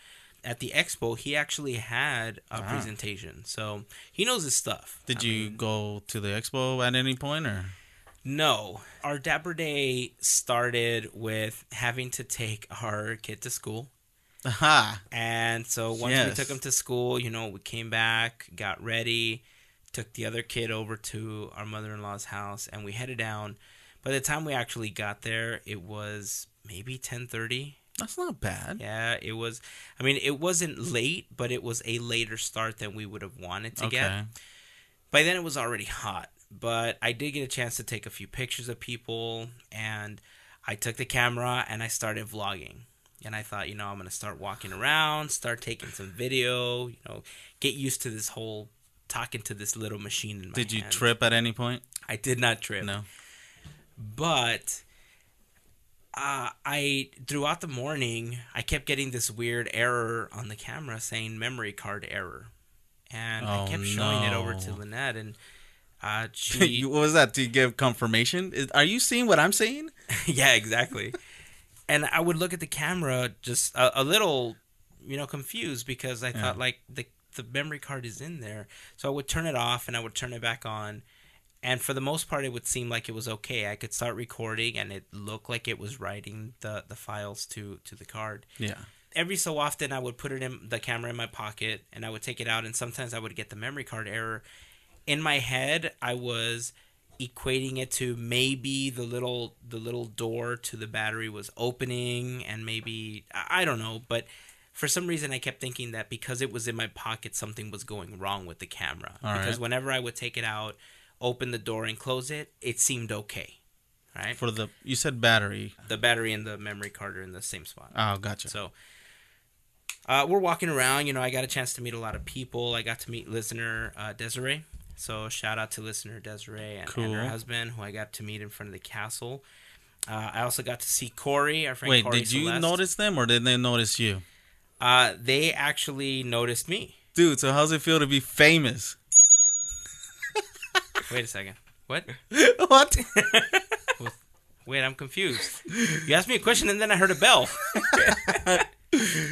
Speaker 1: At the expo, he actually had a presentation, so he knows his stuff.
Speaker 2: did
Speaker 1: I
Speaker 2: you
Speaker 1: mean,
Speaker 2: go to the expo at any point, or?
Speaker 1: no, our Dapper Day started with having to take our kid to school.
Speaker 2: Aha!
Speaker 1: And so once
Speaker 2: Yes.
Speaker 1: we took him to school, you know, we came back, got ready, took the other kid over to our mother in law's house, and we headed down. By the time we actually got there, it was maybe ten thirty.
Speaker 2: That's not bad.
Speaker 1: Yeah, it was. I mean, it wasn't late, but it was a later start than we would have wanted to get. By then, it was already hot, but I did get a chance to take a few pictures of people, and I took the camera and I started vlogging. And I thought, you know, I'm gonna start walking around, start taking some video, you know, get used to this whole talking to this little machine in my
Speaker 2: Did you
Speaker 1: hand.
Speaker 2: trip at any point?
Speaker 1: I did not trip
Speaker 2: No.
Speaker 1: but uh, I throughout the morning I kept getting this weird error on the camera saying memory card error, and I
Speaker 2: Oh,
Speaker 1: kept showing it over to
Speaker 2: no.
Speaker 1: Lynette, and uh, she
Speaker 2: what was that to give confirmation? Is, are you seeing what I'm saying?
Speaker 1: yeah exactly, and I would look at the camera just a, a little, you know, confused because I
Speaker 2: Yeah.
Speaker 1: thought like the the memory card is in there, so I would turn it off and I would turn it back on. And for the most part, it would seem like it was okay. I could start recording, and it looked like it was writing the, the files to, to the card.
Speaker 2: Yeah.
Speaker 1: Every so often, I would put it in the camera in my pocket, and I would take it out, and sometimes I would get the memory card error. In my head, I was equating it to maybe the little the little door to the battery was opening, and maybe I don't know, but for some reason, I kept thinking that because it was in my pocket, something was going wrong with the camera.
Speaker 2: All
Speaker 1: because
Speaker 2: right.
Speaker 1: whenever I would take it out, open the door, and close it, it seemed okay. Right?
Speaker 2: For the you said battery.
Speaker 1: the battery and the memory card are in the same spot.
Speaker 2: Oh, gotcha.
Speaker 1: So uh, we're walking around. You know, I got a chance to meet a lot of people. I got to meet listener uh, Desiree. So shout out to listener Desiree and, and her husband, who I got to meet in front of the castle. Uh, I also got to see Corey, our friend.
Speaker 2: Wait,
Speaker 1: Corey
Speaker 2: did you
Speaker 1: Celeste.
Speaker 2: notice them or did they notice you?
Speaker 1: Uh, they actually noticed me.
Speaker 2: Dude, so how's it feel to be famous?
Speaker 1: Wait a second. What?
Speaker 2: what?
Speaker 1: Wait, I'm confused. You asked me a question and then I heard a bell. uh,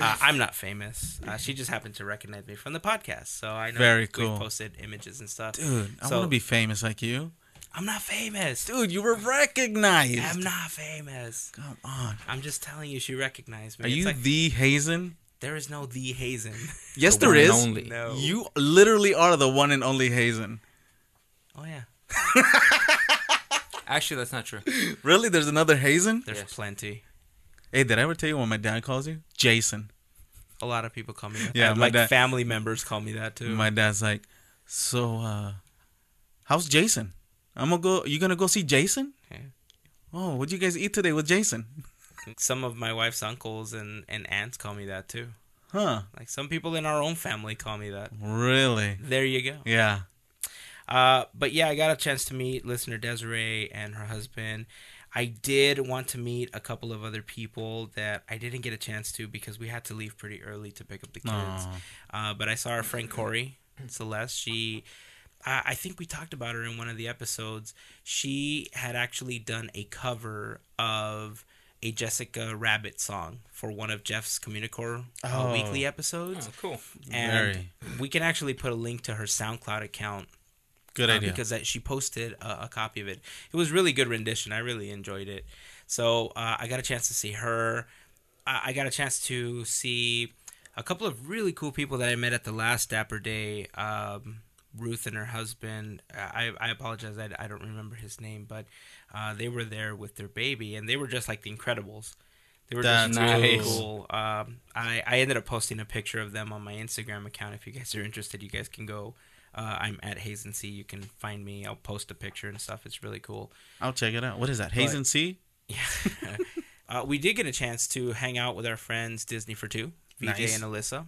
Speaker 1: I'm not famous. Uh, she just happened to recognize me from the podcast, so I know
Speaker 2: Very cool.
Speaker 1: we've
Speaker 2: cool.
Speaker 1: posted images and stuff.
Speaker 2: Dude, I
Speaker 1: So-
Speaker 2: want to be famous like you.
Speaker 1: I'm not famous.
Speaker 2: Dude, you were recognized.
Speaker 1: I'm not famous.
Speaker 2: Come on.
Speaker 1: I'm just telling you, she recognized me.
Speaker 2: Are
Speaker 1: It's
Speaker 2: you
Speaker 1: like,
Speaker 2: the Hazen?
Speaker 1: there is no the Hazen.
Speaker 2: Yes,
Speaker 3: The
Speaker 2: there
Speaker 3: one and
Speaker 2: is.
Speaker 3: only.
Speaker 1: No.
Speaker 2: You literally are the one and only Hazen.
Speaker 1: Oh yeah,
Speaker 3: Actually, that's not true.
Speaker 2: Really? There's another Hazen?
Speaker 1: there's
Speaker 3: Yes.
Speaker 1: plenty.
Speaker 2: Hey, did I ever tell you what my dad calls you? Jason.
Speaker 1: A lot of people call me that.
Speaker 2: Yeah, my
Speaker 1: like
Speaker 2: dad-
Speaker 1: family members call me that too.
Speaker 2: My dad's like, so, uh, how's Jason? I'm gonna go. You gonna go see Jason?
Speaker 1: Yeah.
Speaker 2: Oh, what'd you guys eat today with Jason?
Speaker 1: Some of my wife's uncles and, and aunts call me that too.
Speaker 2: Huh?
Speaker 1: Like some people in our own family call me that.
Speaker 2: Really?
Speaker 1: There you go.
Speaker 2: Yeah.
Speaker 1: Uh, but yeah, I got a chance to meet listener Desiree and her husband. I did want to meet a couple of other people that I didn't get a chance to because we had to leave pretty early to pick up the kids. Uh, but I saw our friend Corey Celeste. She I I think we talked about her in one of the episodes. She had actually done a cover of a Jessica Rabbit song for one of Jeff's Communicore uh,
Speaker 2: Oh.
Speaker 1: weekly episodes.
Speaker 3: Oh, cool.
Speaker 1: And
Speaker 2: Very.
Speaker 1: we can actually put a link to her SoundCloud account
Speaker 2: Good
Speaker 1: uh,
Speaker 2: idea.
Speaker 1: because that she posted a, a copy of it. It was really good rendition. I really enjoyed it. So uh, I got a chance to see her. I, I got a chance to see a couple of really cool people that I met at the last Dapper Day. Um, Ruth and her husband. I, I apologize. I, I don't remember his name, but uh, they were there with their baby, and they were just like the Incredibles. They were
Speaker 2: That's
Speaker 1: just really
Speaker 3: nice.
Speaker 1: cool. Um, I, I ended up posting a picture of them on my Instagram account. If you guys are interested, you guys can go. Uh, I'm at Hazen C. You can find me. I'll post a picture and stuff. It's really cool.
Speaker 2: I'll check it out. What is that? Hazen C?
Speaker 1: Yeah. uh, we did get a chance to hang out with our friends Disney for Two, VJ
Speaker 2: Nice.
Speaker 1: and Alyssa.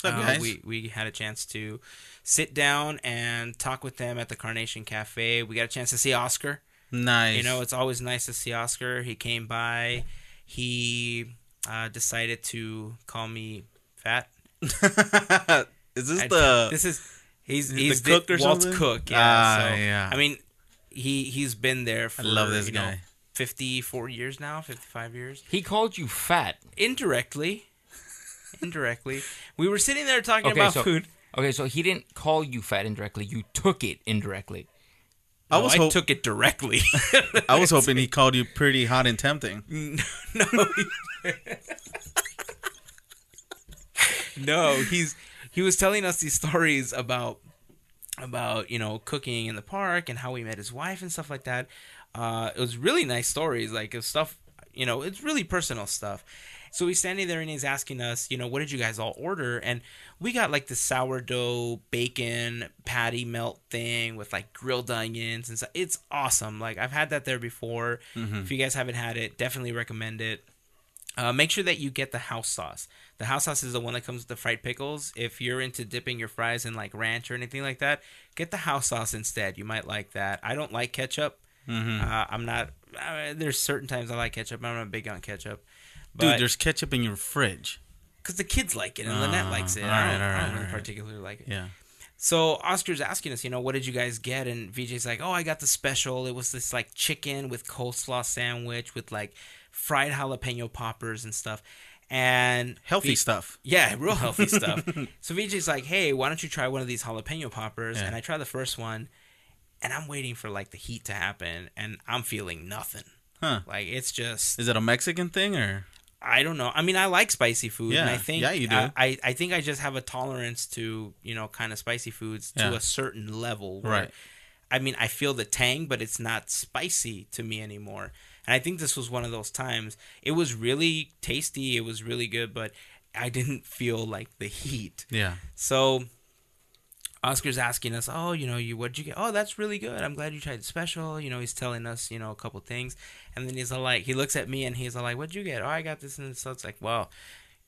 Speaker 2: What's up,
Speaker 1: Uh, we we had a chance to sit down and talk with them at the Carnation Cafe. We got a chance to see Oscar.
Speaker 2: nice.
Speaker 1: You know, it's always nice to see Oscar. He came by. He uh, decided to call me fat.
Speaker 2: is this
Speaker 1: I-
Speaker 2: the
Speaker 1: this is he's
Speaker 2: the
Speaker 1: he's
Speaker 2: cook or
Speaker 1: Walt's
Speaker 2: something?
Speaker 1: cook. Yeah.
Speaker 2: Ah,
Speaker 1: so,
Speaker 2: yeah.
Speaker 1: I mean, he he's been there for
Speaker 2: I love this
Speaker 1: you know,
Speaker 2: guy.
Speaker 1: 54 years now, 55 years.
Speaker 3: He called you fat.
Speaker 1: Indirectly. Indirectly. We were sitting there talking
Speaker 3: Okay,
Speaker 1: about
Speaker 3: so
Speaker 1: food.
Speaker 3: okay, so he didn't call you fat indirectly. You took it indirectly.
Speaker 2: I
Speaker 1: No,
Speaker 2: was
Speaker 1: I
Speaker 2: hope-
Speaker 1: took it directly.
Speaker 2: I was hoping he called you pretty hot and tempting.
Speaker 1: no. he- no, he's he was telling us these stories about about you know cooking in the park and how he met his wife and stuff like that. Uh, it was really nice stories, like it stuff you know, it's really personal stuff. So he's standing there and he's asking us, you know, what did you guys all order? And we got like the sourdough bacon patty melt thing with like grilled onions and stuff. It's awesome. Like I've had that there before. If you guys haven't had it, definitely recommend it. Uh, make sure that you get the house sauce. The house sauce is the one that comes with the fried pickles. If you're into dipping your fries in like ranch or anything like that, get the house sauce instead. You might like that. I don't like ketchup.
Speaker 2: Mm-hmm.
Speaker 1: Uh, I'm not. Uh, there's certain times I like ketchup. I'm not big on ketchup.
Speaker 2: Dude, there's ketchup in your fridge.
Speaker 1: because the kids like it and Lynette
Speaker 2: Ah,
Speaker 1: likes it.
Speaker 2: all
Speaker 1: I don't,
Speaker 2: all
Speaker 1: I don't really
Speaker 2: right.
Speaker 1: particularly like it.
Speaker 2: Yeah.
Speaker 1: So Oscar's asking us, you know, what did you guys get? And VJ's like, oh, I got the special. It was this like chicken with coleslaw sandwich with like fried jalapeno poppers and stuff. And
Speaker 2: Healthy
Speaker 1: V-
Speaker 2: stuff.
Speaker 1: Yeah, real healthy stuff. So VJ's like, hey, why don't you try one of these jalapeno poppers?
Speaker 2: Yeah.
Speaker 1: And I try the first one, and I'm waiting for like the heat to happen, and I'm feeling nothing.
Speaker 2: Huh.
Speaker 1: Like it's just
Speaker 2: Is it a Mexican thing or?
Speaker 1: I don't know. I mean, I like spicy food, and
Speaker 2: Yeah.
Speaker 1: I think
Speaker 2: Yeah, you do.
Speaker 1: I, I, I think I just have a tolerance to you know kind of spicy foods to
Speaker 2: Yeah.
Speaker 1: a certain level.
Speaker 2: Right.
Speaker 1: I mean, I feel the tang, but it's not spicy to me anymore. And I think this was one of those times. It was really tasty. It was really good, but I didn't feel like the heat.
Speaker 2: Yeah.
Speaker 1: So Oscar's asking us, "Oh, you know, you what'd you get? Oh, that's really good. I'm glad you tried the special." You know, he's telling us, you know, a couple things, and then he's like, he looks at me and he's like, "What'd you get? Oh, I got this." And so it's like, "Well,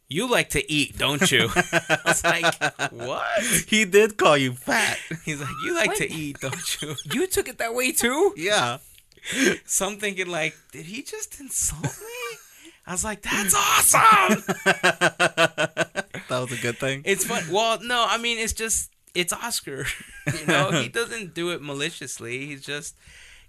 Speaker 1: you like to eat, don't you?" I was like, "What?"
Speaker 2: He did call you fat.
Speaker 1: He's like, "You like to eat, don't you?"
Speaker 3: You took it that way too.
Speaker 2: yeah.
Speaker 1: So I'm thinking, like, did he just insult me? I was like, "That's awesome."
Speaker 2: That was a good thing.
Speaker 1: It's fun. Well, no, I mean, it's just it's Oscar. you know, he doesn't do it maliciously. He's just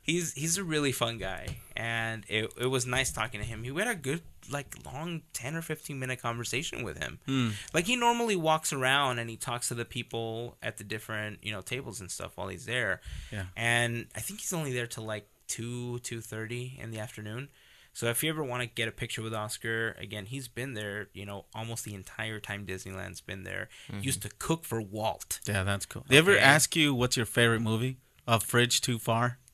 Speaker 1: he's he's a really fun guy, and it it was nice talking to him. He had a good like long ten or fifteen minute conversation with him.
Speaker 2: Hmm.
Speaker 1: Like he normally walks around and he talks to the people at the different you know tables and stuff while he's there.
Speaker 2: Yeah.
Speaker 1: And I think he's only there till like two two thirty in the afternoon. So if you ever want to get a picture with Oscar, again, he's been there, you know, almost the entire time Disneyland's been there. Used to cook for Walt.
Speaker 2: Yeah, that's cool. They ever ask you what's your favorite movie? A Fridge Too Far?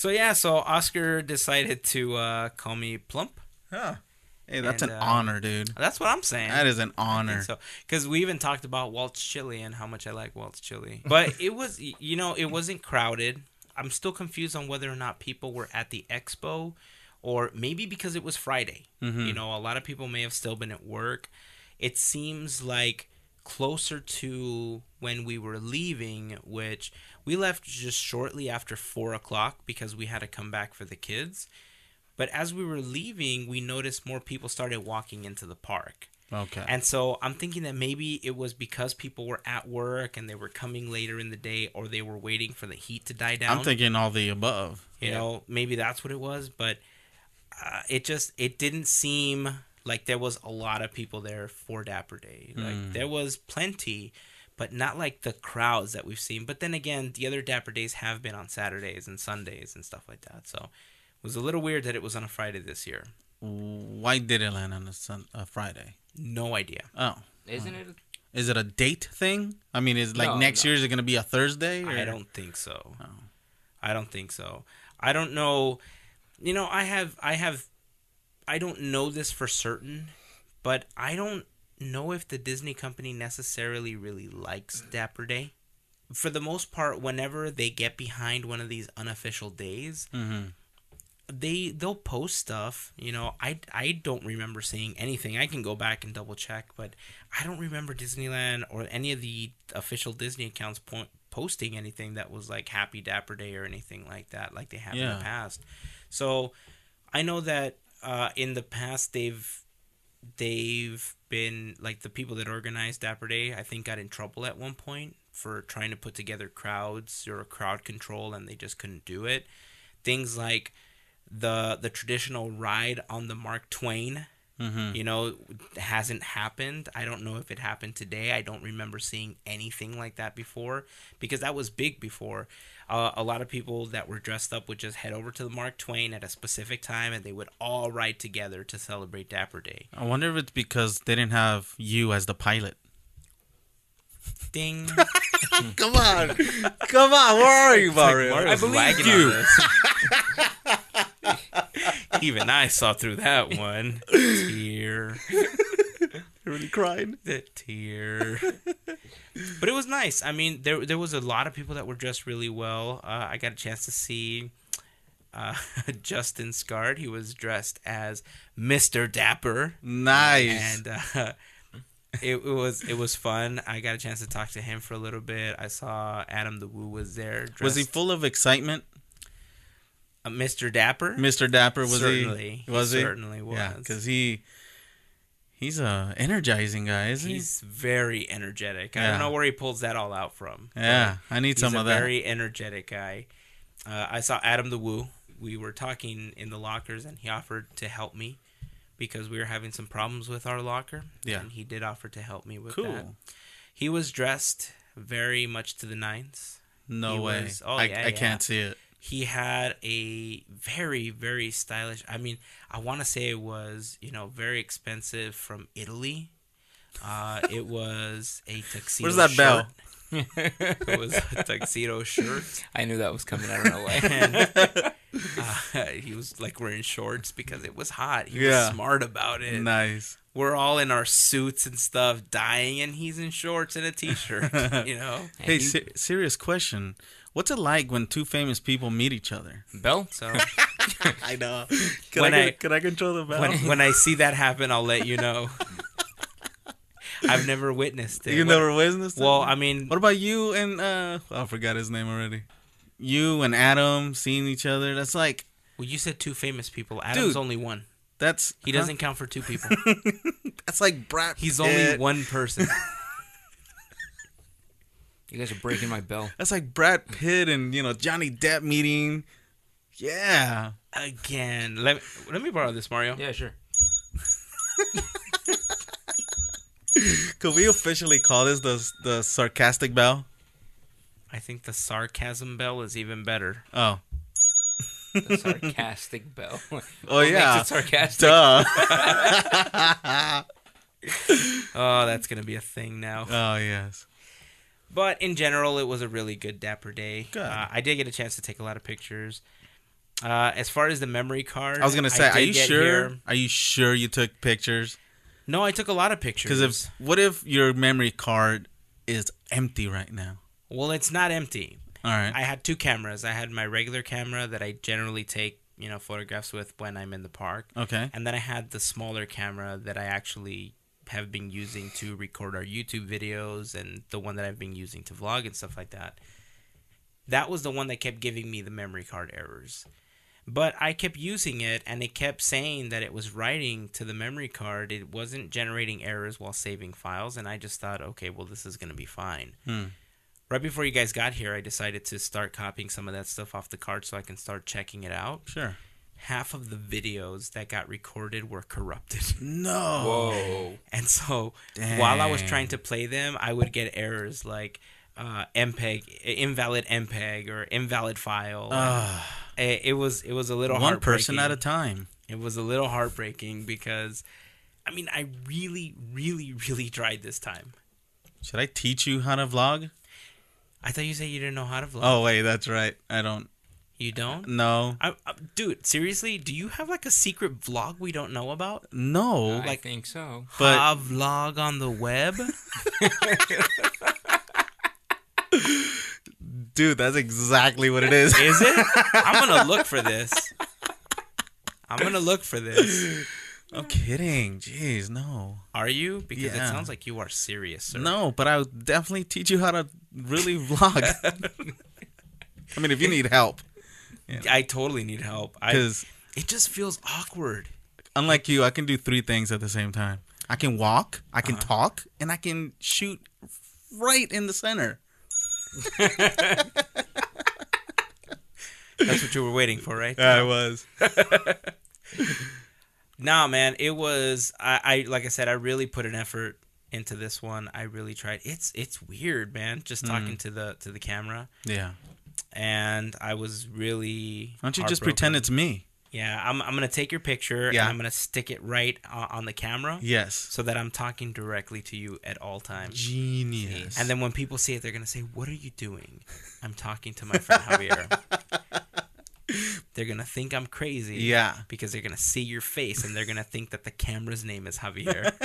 Speaker 1: So yeah, so Oscar decided to uh, call me plump.
Speaker 2: Huh. Hey, that's
Speaker 1: And,
Speaker 2: an
Speaker 1: uh,
Speaker 2: honor, dude.
Speaker 1: That's what I'm saying.
Speaker 2: That is an honor.
Speaker 1: so because we even talked about Walt's chili and how much I like Walt's chili. But it was, you know, it wasn't crowded. I'm still confused on whether or not people were at the expo, or maybe because it was Friday.
Speaker 2: Mm-hmm.
Speaker 1: You know, a lot of people may have still been at work. It seems like closer to when we were leaving, which we left just shortly after four o'clock because we had to come back for the kids. But as we were leaving, we noticed more people started walking into the park.
Speaker 2: Okay.
Speaker 1: And so I'm thinking that maybe it was because people were at work and they were coming later in the day or they were waiting for the heat to die down.
Speaker 2: I'm thinking all the above.
Speaker 1: you know, maybe that's what it was, but uh, it just it didn't seem like there was a lot of people there for Dapper Day. Like
Speaker 2: Hmm.
Speaker 1: there was plenty, but not like the crowds that we've seen. But then again, the other Dapper Days have been on Saturdays and Sundays and stuff like that. So was a little weird that it was on a Friday this year.
Speaker 2: Why did it land on a, sun, a Friday?
Speaker 1: No idea.
Speaker 2: Oh.
Speaker 3: Isn't it?
Speaker 2: Is it a date thing? I mean, is like
Speaker 3: No,
Speaker 2: next
Speaker 3: no.
Speaker 2: year is it going to be a Thursday?
Speaker 1: I don't think so.
Speaker 2: Oh.
Speaker 1: I don't think so. I don't know. You know, I have, I have, I don't know this for certain, but I don't know if the Disney company necessarily really likes Dapper Day. For the most part, whenever they get behind one of these unofficial days,
Speaker 2: Mhm.
Speaker 1: They they'll post stuff. You know, I I don't remember seeing anything. I can go back and double check, but I don't remember Disneyland or any of the official Disney accounts point, posting anything that was like Happy Dapper Day or anything like that, like they have in the past. So I know that uh, in the past they've they've been like the people that organized Dapper Day. I think got in trouble at one point for trying to put together crowds or crowd control, and they just couldn't do it. Things like the the traditional ride on the Mark Twain
Speaker 2: Mhm.
Speaker 1: you know hasn't happened i don't know if it happened today i don't remember seeing anything like that before because that was big before uh, a lot of people that were dressed up would just head over to the mark twain at a specific time and they would all ride together to celebrate dapper day
Speaker 2: I wonder if it's because they didn't have you as the pilot.
Speaker 1: ding
Speaker 2: Come on. Come on. Where are you, Mario?
Speaker 1: Mario's
Speaker 3: I believe
Speaker 1: lagging
Speaker 2: you.
Speaker 1: even i saw through that one tear
Speaker 2: really crying?
Speaker 1: the tear. but it was nice. I mean, there there was a lot of people that were dressed really well. Uh, I got a chance to see uh, Justin Scard. He was dressed as Mister Dapper,
Speaker 2: Nice.
Speaker 1: and uh, it, it was it was fun. I got a chance to talk to him for a little bit. I saw Adam the Woo was there. Dressed,
Speaker 2: was he full of excitement?
Speaker 1: Uh, Mr. Dapper?
Speaker 2: Mr. Dapper was
Speaker 1: certainly,
Speaker 2: he? Was he?
Speaker 1: certainly was.
Speaker 2: Yeah, because he he's a energizing guy, isn't
Speaker 1: He's very energetic. I don't know where he pulls that all out from.
Speaker 2: Yeah, I need some of that.
Speaker 1: very energetic guy. Uh, I saw Adam the Woo. We were talking in the lockers, and he offered to help me because we were having some problems with our locker.
Speaker 2: Yeah.
Speaker 1: and he did offer to help me with that.
Speaker 2: cool.
Speaker 1: that. He was dressed very much to the nines.
Speaker 2: No
Speaker 1: He
Speaker 2: way.
Speaker 1: was- oh,
Speaker 2: I,
Speaker 1: yeah,
Speaker 2: I can't see it.
Speaker 1: He had a very, very stylish. I mean, I want to say it was you know very expensive from Italy. Uh, it was a tuxedo.
Speaker 2: Where's that bell?
Speaker 1: it was a tuxedo shirt.
Speaker 3: I knew that was coming. I don't know why.
Speaker 1: and uh, he was like wearing shorts because it was hot. He
Speaker 2: Yeah.
Speaker 1: was smart about it.
Speaker 2: Nice.
Speaker 1: We're all in our suits and stuff, dying, and he's in shorts and a t-shirt. you know,
Speaker 2: Hey,
Speaker 3: he-
Speaker 2: se- serious question. What's it like when two famous people meet each other?
Speaker 3: Bell.
Speaker 1: so
Speaker 2: I know. Can,
Speaker 1: When
Speaker 2: I,
Speaker 1: I-
Speaker 2: can I control the bell?
Speaker 1: when when I see that happen, I'll let you know. I've never witnessed it.
Speaker 2: you
Speaker 1: What-
Speaker 2: never witnessed it?
Speaker 1: Well, I mean,
Speaker 2: What about you and uh I forgot his name already. You and Adam seeing each other. That's like
Speaker 1: well, you said two famous people. Adam's
Speaker 2: Dude.
Speaker 1: only one.
Speaker 2: that's
Speaker 1: He
Speaker 2: huh?
Speaker 1: doesn't count for two people.
Speaker 2: That's like Brad.
Speaker 1: He's
Speaker 2: Pitt.
Speaker 1: only one person.
Speaker 3: You guys are breaking my bell.
Speaker 2: That's like Brad Pitt and you know Johnny Depp meeting. Yeah.
Speaker 1: Again, let me, let me borrow this, Mario.
Speaker 3: Yeah, sure.
Speaker 2: Could we officially call this the the sarcastic bell?
Speaker 1: I think the sarcasm bell is even better.
Speaker 2: Oh.
Speaker 3: The sarcastic bell.
Speaker 2: Oh
Speaker 3: What
Speaker 2: yeah.
Speaker 3: Makes it sarcastic.
Speaker 2: Duh.
Speaker 1: Oh, that's gonna be a thing now.
Speaker 2: oh yes.
Speaker 1: But in general, it was a really good Dapper day.
Speaker 2: Good.
Speaker 1: Uh, I did get a chance to take a lot of pictures. Uh, as far as the memory card,
Speaker 2: I was gonna say, are you sure?
Speaker 1: here-
Speaker 2: Are you sure you took pictures?
Speaker 1: No, I took a lot of pictures.
Speaker 2: Because if what if your memory card is empty right now?
Speaker 1: well, it's not empty.
Speaker 2: All right.
Speaker 1: I had two cameras. I had my regular camera that I generally take, you know, photographs with when I'm in the park,
Speaker 2: okay.
Speaker 1: and then I had the smaller camera that I actually have been using to record our YouTube videos, and the one that I've been using to vlog and stuff like that. That was the one that kept giving me the memory card errors. But I kept using it, and it kept saying that it was writing to the memory card. It wasn't generating errors while saving files, and I just thought, okay, well, this is going to be fine.
Speaker 2: Hmm.
Speaker 1: Right before you guys got here, I decided to start copying some of that stuff off the card so I can start checking it out.
Speaker 2: Sure.
Speaker 1: Half of the videos that got recorded were corrupted.
Speaker 2: No.
Speaker 3: Whoa.
Speaker 1: And so while I was trying to play them, I would get errors like uh, MPEG, invalid MPEG, or invalid file.
Speaker 2: Ah,
Speaker 1: it, it was it was a little
Speaker 2: one person at a time.
Speaker 1: It was a little heartbreaking because, I mean, I really, really, really tried this time.
Speaker 2: Should I teach you how to vlog?
Speaker 1: I thought you said you didn't know how to vlog.
Speaker 2: Oh wait, that's right. I don't.
Speaker 1: You don't?
Speaker 2: No.
Speaker 1: I, I, dude, seriously, do you have like a secret vlog we don't know about?
Speaker 2: No.
Speaker 3: I
Speaker 1: like-
Speaker 3: think so.
Speaker 2: But-
Speaker 1: a vlog on the web?
Speaker 2: Dude, that's exactly what it is.
Speaker 1: Is it? I'm gonna look for this. I'm gonna look for this.
Speaker 2: I'm kidding. Jeez, no.
Speaker 1: Are you? Because it sounds like you are serious, sir.
Speaker 2: No, but I'll definitely teach you how to really vlog. I mean, if you need help,
Speaker 1: I totally need help.
Speaker 2: Because
Speaker 1: it just feels awkward.
Speaker 2: unlike you, I can do three things at the same time. I can walk, I can uh-huh. talk, and I can shoot right in the center.
Speaker 1: That's what you were waiting for, right?
Speaker 2: I was.
Speaker 1: Nah, man, it was. I, I like I said, I really put an effort into this one. I really tried. It's it's weird, man. Just talking mm. to the to the camera,
Speaker 2: Yeah.
Speaker 1: And I was really.
Speaker 2: Why don't you just pretend it's me?
Speaker 1: Yeah, I'm I'm gonna take your picture.
Speaker 2: Yeah.
Speaker 1: and I'm gonna stick it right uh, on the camera.
Speaker 2: Yes.
Speaker 1: So that I'm talking directly to you at all times.
Speaker 2: Genius.
Speaker 1: And then when people see it, they're gonna say, "What are you doing?" I'm talking to my friend Javier. they're gonna think I'm crazy.
Speaker 2: Yeah.
Speaker 1: Because they're gonna see your face and they're gonna think that the camera's name is Javier.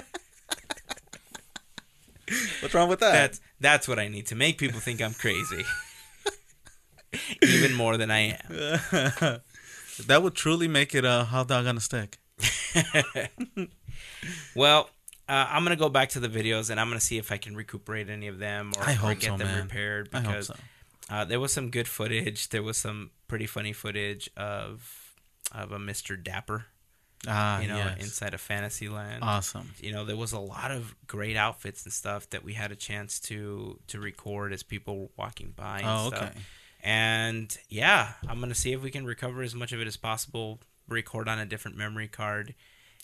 Speaker 2: What's wrong with that?
Speaker 1: that's that's what I need to make people think I'm crazy. Even more than I am.
Speaker 2: that would truly make it a hot dog on a stick.
Speaker 1: Well, uh, I'm gonna go back to the videos and I'm gonna see if I can recuperate any of them or,
Speaker 2: I
Speaker 1: or get
Speaker 2: so,
Speaker 1: them
Speaker 2: man.
Speaker 1: repaired
Speaker 2: I hope
Speaker 1: because
Speaker 2: so.
Speaker 1: Uh, there was some good footage. There was some pretty funny footage of of a Mr. Dapper,
Speaker 2: Ah,
Speaker 1: you know,
Speaker 2: yes.
Speaker 1: inside of Fantasyland.
Speaker 2: awesome.
Speaker 1: you know, there was a lot of great outfits and stuff that we had a chance to to record as people were walking by. And
Speaker 2: Oh,
Speaker 1: stuff.
Speaker 2: okay.
Speaker 1: And yeah, I'm gonna see if we can recover as much of it as possible. Record on a different memory card.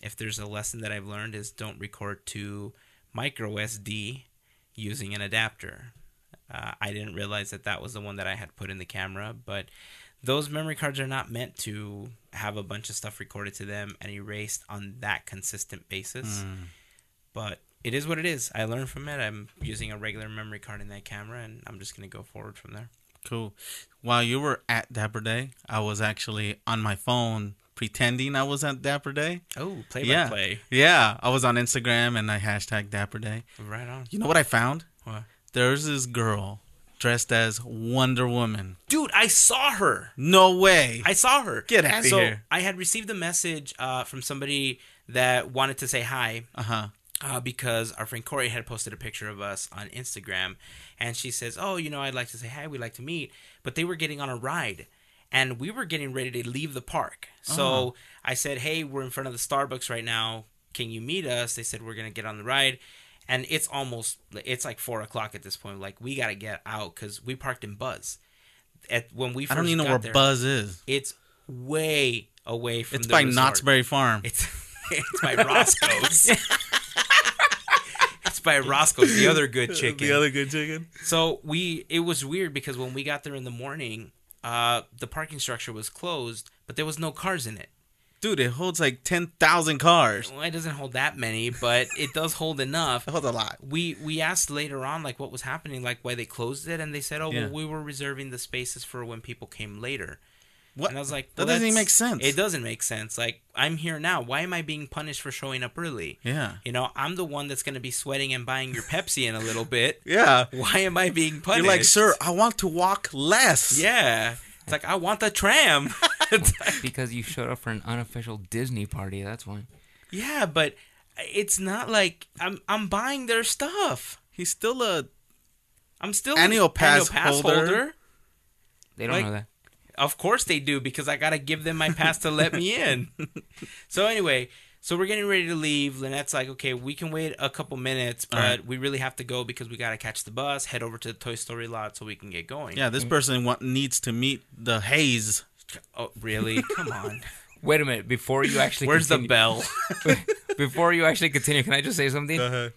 Speaker 1: If there's a lesson that I've learned is don't record to micro SD using an adapter. Uh, I didn't realize that that was the one that I had put in the camera, but those memory cards are not meant to have a bunch of stuff recorded to them and erased on that consistent basis.
Speaker 2: Mm.
Speaker 1: But it is what it is. I learned from it. I'm using a regular memory card in that camera, and I'm just gonna go forward from there.
Speaker 2: Cool. While you were at Dapper Day, I was actually on my phone pretending I was at Dapper Day.
Speaker 1: Oh, play
Speaker 2: yeah.
Speaker 1: by play.
Speaker 2: Yeah. I was on Instagram and I hashtag Dapper Day.
Speaker 1: Right on.
Speaker 2: You know what I found?
Speaker 1: What?
Speaker 2: There's this girl dressed as Wonder Woman.
Speaker 1: Dude, I saw her.
Speaker 2: No way.
Speaker 1: I saw her.
Speaker 2: Get out
Speaker 1: so
Speaker 2: here.
Speaker 1: I had received a message uh, from somebody that wanted to say hi
Speaker 2: Uh huh.
Speaker 1: Uh, because our friend Corey had posted a picture of us on Instagram, and she says, "Oh, you know, I'd like to say hi. We'd like to meet." But they were getting on a ride, and we were getting ready to leave the park. So
Speaker 2: Oh.
Speaker 1: I said, "Hey, we're in front of the Starbucks right now. Can you meet us?" They said, "We're gonna get on the ride." And it's almost it's like four o'clock at this point. Like we gotta get out because we parked in Buzz. At when we
Speaker 2: I don't even know where
Speaker 1: there,
Speaker 2: Buzz is.
Speaker 1: It's way away from.
Speaker 2: It's
Speaker 1: the
Speaker 2: by
Speaker 1: resort.
Speaker 2: Knott's Berry Farm.
Speaker 1: It's it's by Roscoe's. it's by Roscoe's, the other good chicken.
Speaker 2: The other good chicken.
Speaker 1: so we it was weird because when we got there in the morning, uh, the parking structure was closed, but there was no cars in it.
Speaker 2: Dude, it holds like 10,000 cars.
Speaker 1: Well, it doesn't hold that many, but it does hold enough.
Speaker 2: It holds a lot.
Speaker 1: We we asked later on like what was happening, like why they closed it, and they said, "Oh,
Speaker 2: Yeah.
Speaker 1: well, we were reserving the spaces for when people came later."
Speaker 2: What?
Speaker 1: And I was like,
Speaker 2: That doesn't even make sense.
Speaker 1: It doesn't make sense. Like I'm here now. Why am I being punished for showing up early?
Speaker 2: Yeah.
Speaker 1: You know, I'm the one that's going to be sweating and buying your Pepsi in a little bit.
Speaker 2: Yeah.
Speaker 1: Why am I being punished?
Speaker 2: You're like, sir, I want to walk less.
Speaker 1: Yeah. It's like I want the tram.
Speaker 3: Because you showed up for an unofficial Disney party. That's why.
Speaker 1: yeah, but it's not like I'm I'm buying their stuff.
Speaker 2: He's still a.
Speaker 1: I'm still
Speaker 2: Annual
Speaker 1: an
Speaker 2: pass holder.
Speaker 3: They don't
Speaker 1: Like-
Speaker 3: know that.
Speaker 1: Of course they do because I gotta give them my pass to let me in. So anyway, so we're getting ready to leave. Lynette's like, okay, we can wait a couple minutes, but
Speaker 2: Alright.
Speaker 1: we really have to go because we gotta catch the bus, head over to the Toy Story lot so we can get going.
Speaker 2: Yeah, this mm. person want, needs to meet the haze.
Speaker 1: Oh, really? Come on.
Speaker 3: Wait a minute. Before you actually
Speaker 1: Where's the bell?
Speaker 3: Before you actually continue, can I just say something?
Speaker 2: ahead.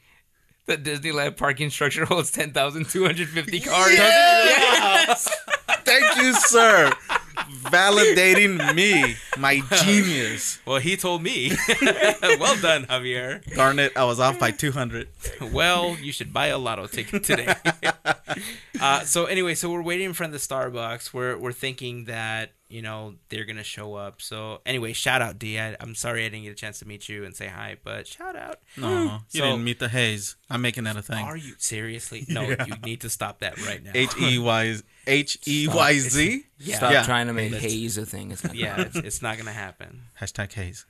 Speaker 3: The Disneyland parking structure holds 10,250 cars. Yes.
Speaker 2: Thank you, sir. Validating me, my genius.
Speaker 1: well, he told me. well done, Javier.
Speaker 2: Darn it, I was off by 200.
Speaker 1: well, you should buy a lotto ticket today. uh, so anyway, so we're waiting in front of the Starbucks. We're we're thinking that you know they're gonna show up. So anyway, shout out D. I, I'm sorry I didn't get a chance to meet you and say hi, but shout out.
Speaker 2: No, you
Speaker 1: hmm.
Speaker 2: didn't meet the haze. I'm making that a thing.
Speaker 1: Are you seriously? No,
Speaker 2: Yeah.
Speaker 1: you need to stop that right now.
Speaker 2: H E Y H E Y Z.
Speaker 1: Yeah.
Speaker 3: Stop
Speaker 2: Yeah.
Speaker 3: trying to make
Speaker 1: Let's-
Speaker 3: haze a thing. It's not
Speaker 1: yeah, it's, it's not gonna happen.
Speaker 2: Hashtag haze.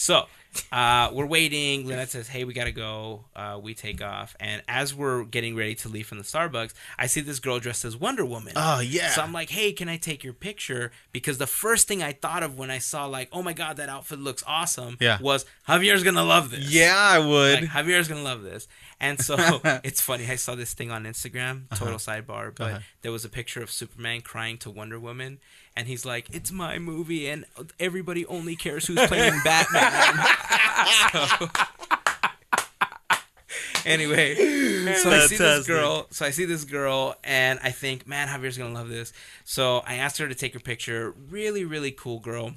Speaker 1: So uh, we're waiting. Lynette says, "Hey, we gotta go." Uh, we take off, and as we're getting ready to leave from the Starbucks, I see this girl dressed as Wonder Woman.
Speaker 2: Oh yeah.
Speaker 1: So I'm like, "Hey, can I take your picture?" Because the first thing I thought of when I saw like, "Oh my god, that outfit looks awesome,"
Speaker 2: Yeah.
Speaker 1: was Javier's gonna love this.
Speaker 2: yeah, I would.
Speaker 1: Like, Javier's gonna love this. And so it's funny. I saw this thing on Instagram. Total sidebar, but
Speaker 2: ahead.
Speaker 1: there was a picture of Superman crying to Wonder Woman, and he's like, "It's my movie, and everybody only cares who's playing Batman." So- anyway, so I see this girl. So I see this girl, and I think, man, Javier's gonna love this. So I asked her to take her picture. Really, really cool girl.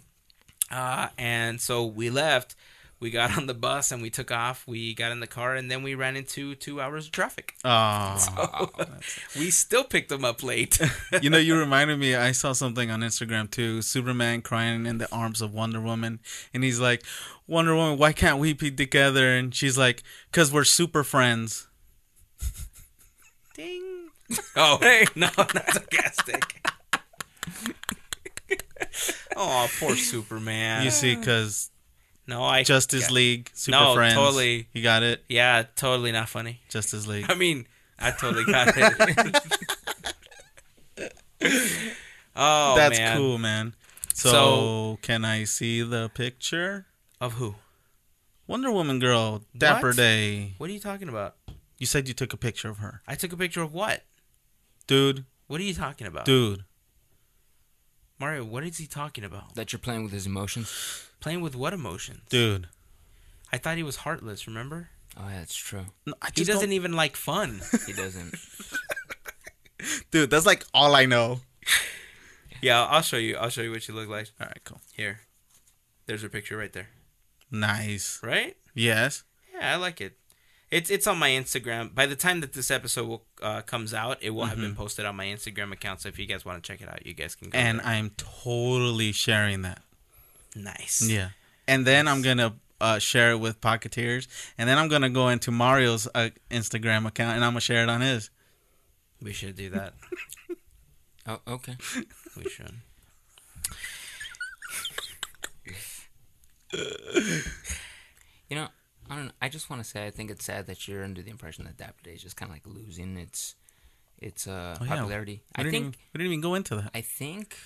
Speaker 1: Uh, and so we left. We got on the bus and we took off. We got in the car and then we ran into two hours of traffic.
Speaker 2: Oh,
Speaker 1: We still picked them up late.
Speaker 2: you know, you reminded me. I saw something on Instagram too. Superman crying in the arms of Wonder Woman, and he's like, "Wonder Woman, why can't we be together?" And she's like, "Cause we're super friends."
Speaker 1: Ding. Oh hey, no, not sarcastic. oh, poor Superman.
Speaker 2: You see, cause
Speaker 1: no, I
Speaker 2: Justice
Speaker 1: yeah.
Speaker 2: League, super
Speaker 1: No,
Speaker 2: friends.
Speaker 1: totally.
Speaker 2: You got it.
Speaker 1: Yeah, totally not funny.
Speaker 2: Justice League.
Speaker 1: I mean, I totally got it. oh,
Speaker 2: That's
Speaker 1: man.
Speaker 2: cool, man. So,
Speaker 1: So-
Speaker 2: can I see the picture?
Speaker 1: Of who?
Speaker 2: Wonder Woman girl, Dapper
Speaker 1: What?
Speaker 2: Day.
Speaker 1: What are you talking about?
Speaker 2: You said you took a picture of her,
Speaker 1: I took a picture of what?
Speaker 2: dude.
Speaker 1: What are you talking about?
Speaker 2: Dude,
Speaker 1: Mario, what is he talking about?
Speaker 3: That you're playing with his emotions.
Speaker 1: Playing with what emotions?
Speaker 2: dude.
Speaker 1: I thought he was heartless, remember?
Speaker 3: Oh, yeah, that's true.
Speaker 2: No,
Speaker 1: He doesn't
Speaker 2: don't-
Speaker 1: even like fun.
Speaker 3: He doesn't.
Speaker 2: Dude, that's like all I know.
Speaker 1: yeah, I'll show you. I'll show you what you look like.
Speaker 2: All right, cool.
Speaker 1: Here. There's her picture right there.
Speaker 2: Nice.
Speaker 1: Right?
Speaker 2: Yes.
Speaker 1: Yeah, I like it. It's it's on my Instagram. By the time that this episode will, uh, comes out, it will have been posted on my Instagram account. So if you guys want to check it out, you guys can go.
Speaker 2: And
Speaker 1: there.
Speaker 2: I'm totally sharing that.
Speaker 1: Nice.
Speaker 2: Yeah. And then I'm gonna uh, share it with Podcateers, and then I'm gonna go into Mario's uh, Instagram account, and I'm gonna share it on his.
Speaker 1: We should do that.
Speaker 3: Oh, okay.
Speaker 1: we should.
Speaker 3: You know, I don't. know. I just want to say I think it's sad that you're under the impression that Dapper Day is just kind of like losing its its uh,
Speaker 2: Oh, yeah.
Speaker 3: popularity. I think
Speaker 2: even, we didn't even go into that.
Speaker 3: I think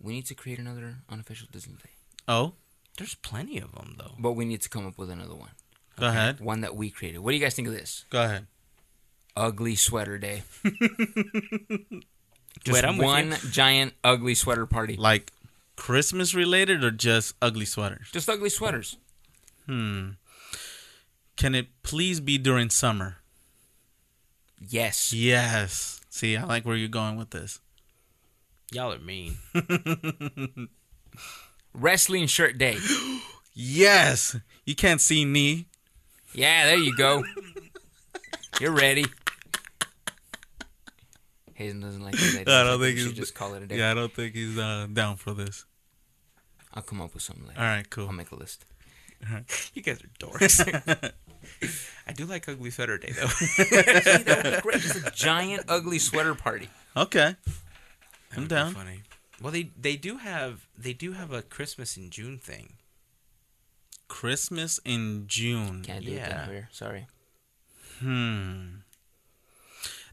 Speaker 3: we need to create another unofficial Disney Day,
Speaker 2: Oh,
Speaker 1: There's plenty of them though.
Speaker 3: but we need to come up with another one,
Speaker 2: go ahead.
Speaker 3: one that we created. What do you guys think of this?
Speaker 2: Go ahead.
Speaker 3: Ugly Sweater Day. Just
Speaker 1: Wait,
Speaker 3: one giant ugly sweater party.
Speaker 2: Like Christmas related or just ugly sweaters?
Speaker 3: Just ugly sweaters.
Speaker 2: Hmm. Can it please be during summer?
Speaker 3: Yes.
Speaker 2: Yes. See, I like where you're going with this.
Speaker 1: Y'all are mean.
Speaker 3: Wrestling Shirt Day.
Speaker 2: Yes. You can't see knee.
Speaker 3: Yeah, there you go. You're ready. Hazen doesn't like that idea.
Speaker 2: I don't
Speaker 3: We
Speaker 2: think he's-
Speaker 3: just call it a day.
Speaker 2: Yeah, I don't think he's uh, down for this.
Speaker 3: I'll come up with something later.
Speaker 2: All right, cool.
Speaker 3: I'll make a list.
Speaker 1: You guys are dorks. I do like ugly sweater day though.
Speaker 3: See, that would be great. Just a giant ugly sweater party.
Speaker 2: Okay.
Speaker 1: That
Speaker 2: I'm
Speaker 1: would
Speaker 2: down.
Speaker 1: Funny. Well, they they do have they do have a Christmas in June thing.
Speaker 2: Christmas in June.
Speaker 3: Can't do it
Speaker 1: Yeah.
Speaker 3: down here. Sorry.
Speaker 2: Hmm.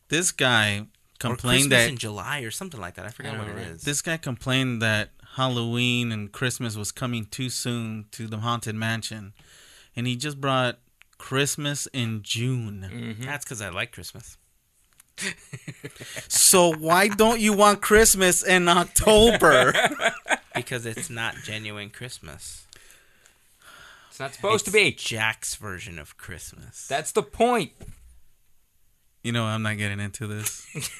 Speaker 2: This guy complained
Speaker 1: Christmas
Speaker 2: that
Speaker 1: in July or something like that. I forgot
Speaker 3: I
Speaker 1: what
Speaker 3: know,
Speaker 1: it
Speaker 2: this guy complained that Halloween and Christmas was coming too soon to the haunted mansion, and he just brought Christmas in June.
Speaker 3: Mhm.
Speaker 1: That's because I like Christmas.
Speaker 2: So why don't you want Christmas in October?
Speaker 1: Because it's not genuine Christmas.
Speaker 3: It's not supposed to
Speaker 1: It's
Speaker 3: be.
Speaker 1: Jack's version of Christmas.
Speaker 3: That's the point.
Speaker 2: you know, I'm not getting into this.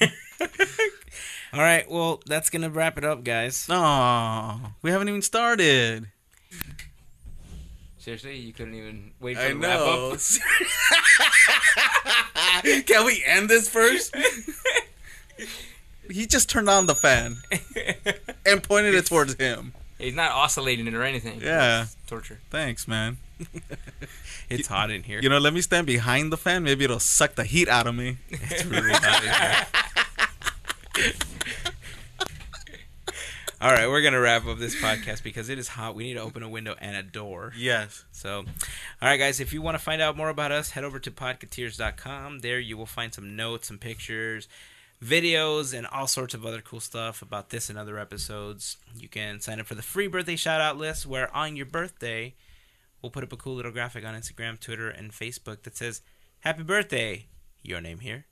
Speaker 1: All right, well, that's gonna wrap it up, guys.
Speaker 2: No, we haven't even started.
Speaker 3: Seriously, you couldn't even wait for
Speaker 2: I
Speaker 3: the wrap
Speaker 2: know.
Speaker 3: up.
Speaker 2: Can we end this first? he just turned on the fan and pointed it towards him.
Speaker 3: He's not oscillating it or anything.
Speaker 2: Yeah.
Speaker 3: It's torture.
Speaker 2: Thanks, man.
Speaker 1: It's hot in here.
Speaker 2: You know, let me stand behind the fan. Maybe it'll suck the heat out of me.
Speaker 1: It's really hot in here. All right, we're gonna wrap up this podcast because it is hot. We need to open a window and a door.
Speaker 2: Yes.
Speaker 1: So, all right, guys, if you want to find out more about us, head over to podcateers.com. There you will find some notes, some pictures, videos, and all sorts of other cool stuff about this and other episodes. You can sign up for the free birthday shout out list where on your birthday, we'll put up a cool little graphic on Instagram, Twitter, and Facebook that says, Happy birthday, your name here.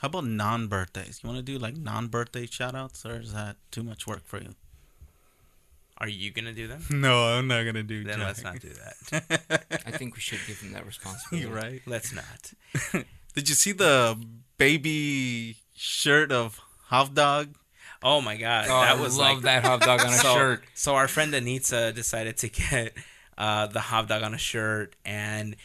Speaker 2: How about non birthdays? You want to do like non birthday shout outs, or is that too much work for you?
Speaker 1: Are you going to do them?
Speaker 2: No, I'm not going to do that.
Speaker 1: Then
Speaker 2: Jack.
Speaker 1: let's not do that.
Speaker 3: I think we should give him that responsibility.
Speaker 2: You're right.
Speaker 1: Let's not.
Speaker 2: Did you see the baby shirt of Half Dog?
Speaker 1: Oh my god,
Speaker 3: Oh,
Speaker 1: that
Speaker 3: I
Speaker 1: was
Speaker 3: love
Speaker 1: like
Speaker 3: that hot dog on a
Speaker 1: so,
Speaker 3: shirt.
Speaker 1: So our friend Anitza decided to get uh, the hot dog on a shirt and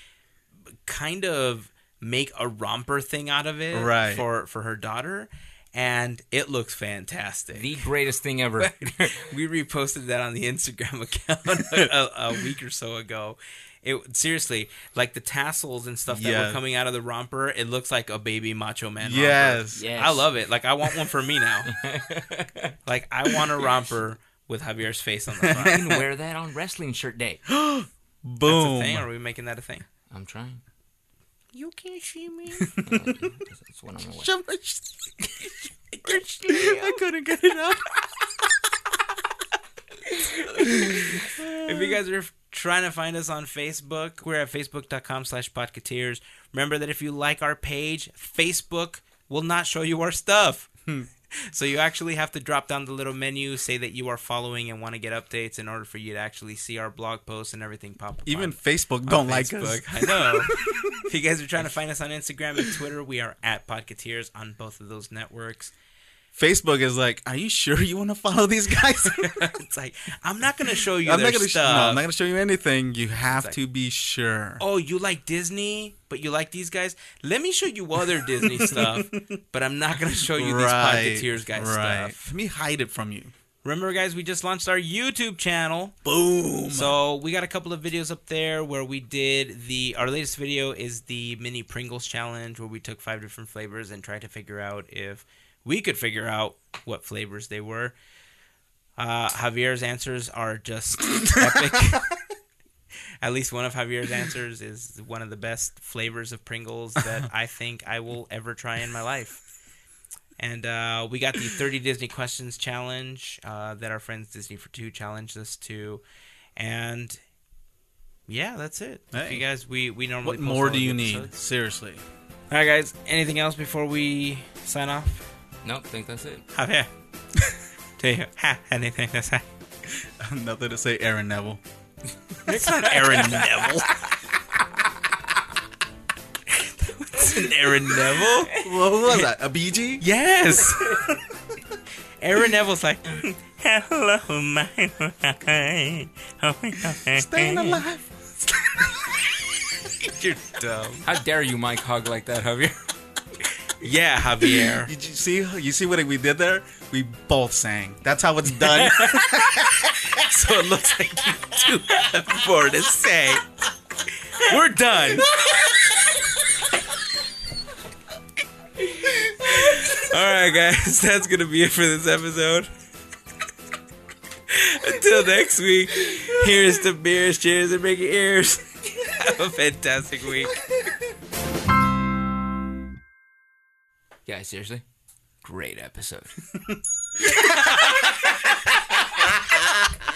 Speaker 1: kind of make a romper thing out of it
Speaker 2: Right.
Speaker 1: for for her daughter, and it looks fantastic.
Speaker 3: The greatest thing ever.
Speaker 1: we reposted that on the Instagram account a, a week or so ago. It seriously, like the tassels and stuff that
Speaker 2: Yeah.
Speaker 1: were coming out of the romper, it looks like a baby Macho Man.
Speaker 2: Yes.
Speaker 3: Yes.
Speaker 1: I love it. Like I want one for me now. like I want a romper with Javier's face on the
Speaker 3: you
Speaker 1: front.
Speaker 3: can wear that on wrestling shirt day.
Speaker 1: That's a
Speaker 2: Boom.
Speaker 1: thing. Are we making that a thing?
Speaker 3: I'm trying.
Speaker 1: You can't see me.
Speaker 3: That's what I'm gonna.
Speaker 2: I couldn't get it out.
Speaker 1: if you guys are trying to find us on Facebook, we're at facebook.com slash podcateers. Remember that if you like our page, Facebook will not show you our stuff. Hmm. so you actually have to drop down the little menu, say that you are following and want to get updates in order for you to actually see our blog posts and everything pop up.
Speaker 2: Even
Speaker 1: on-
Speaker 2: Facebook don't like us.
Speaker 1: I know. if you guys are trying to find us on Instagram and Twitter, we are at Podcateers on both of those networks.
Speaker 2: Facebook is like, are you sure you want to follow these guys?
Speaker 1: it's like I'm not gonna show you
Speaker 2: I'm not gonna. Sh- no, I'm not gonna show you anything. You have
Speaker 1: like-
Speaker 2: to be sure.
Speaker 1: oh, you like Disney, but you like these guys. Let me show you other Disney stuff, but I'm not gonna show you these Podcateers guys stuff.
Speaker 2: Let me hide it from you.
Speaker 1: Remember, guys, we just launched our YouTube channel.
Speaker 2: Boom.
Speaker 1: So we got a couple of videos up there where we did the our latest video is the mini Pringles challenge where we took five different flavors and tried to figure out if we could figure out what flavors they were. Uh, Javier's answers are just epic. At least one of Javier's answers is one of the best flavors of Pringles that I think I will ever try in my life. And uh, we got the 30 Disney Questions Challenge uh, that our friends Disney for Two challenged us to. And yeah, that's it.
Speaker 2: Hey.
Speaker 1: you guys, we, we normally
Speaker 2: What more do you need? Seriously.
Speaker 1: All right, guys. Anything else before we sign off?
Speaker 3: Nope, think that's it.
Speaker 1: Javier. Do you have anything to say?
Speaker 2: Nothing to say, Aaron Neville.
Speaker 1: It's not Aaron Neville. It's an Aaron Neville.
Speaker 2: Well, who was that? A Bee Gee?
Speaker 1: Yes. Aaron Neville's like, hello, my
Speaker 2: Staying alive.
Speaker 1: You're dumb.
Speaker 3: How dare you, Mike Hug like that, Javier?
Speaker 1: Yeah, Javier.
Speaker 2: Did you see? You see what we did there? We both sang. That's how it's done.
Speaker 1: so it looks like you two have more to say. We're done. All right, guys, that's gonna be it for this episode. Until next week, here's to beers, cheers, and Mickey ears. Have a fantastic week.
Speaker 3: Guys, seriously, great episode.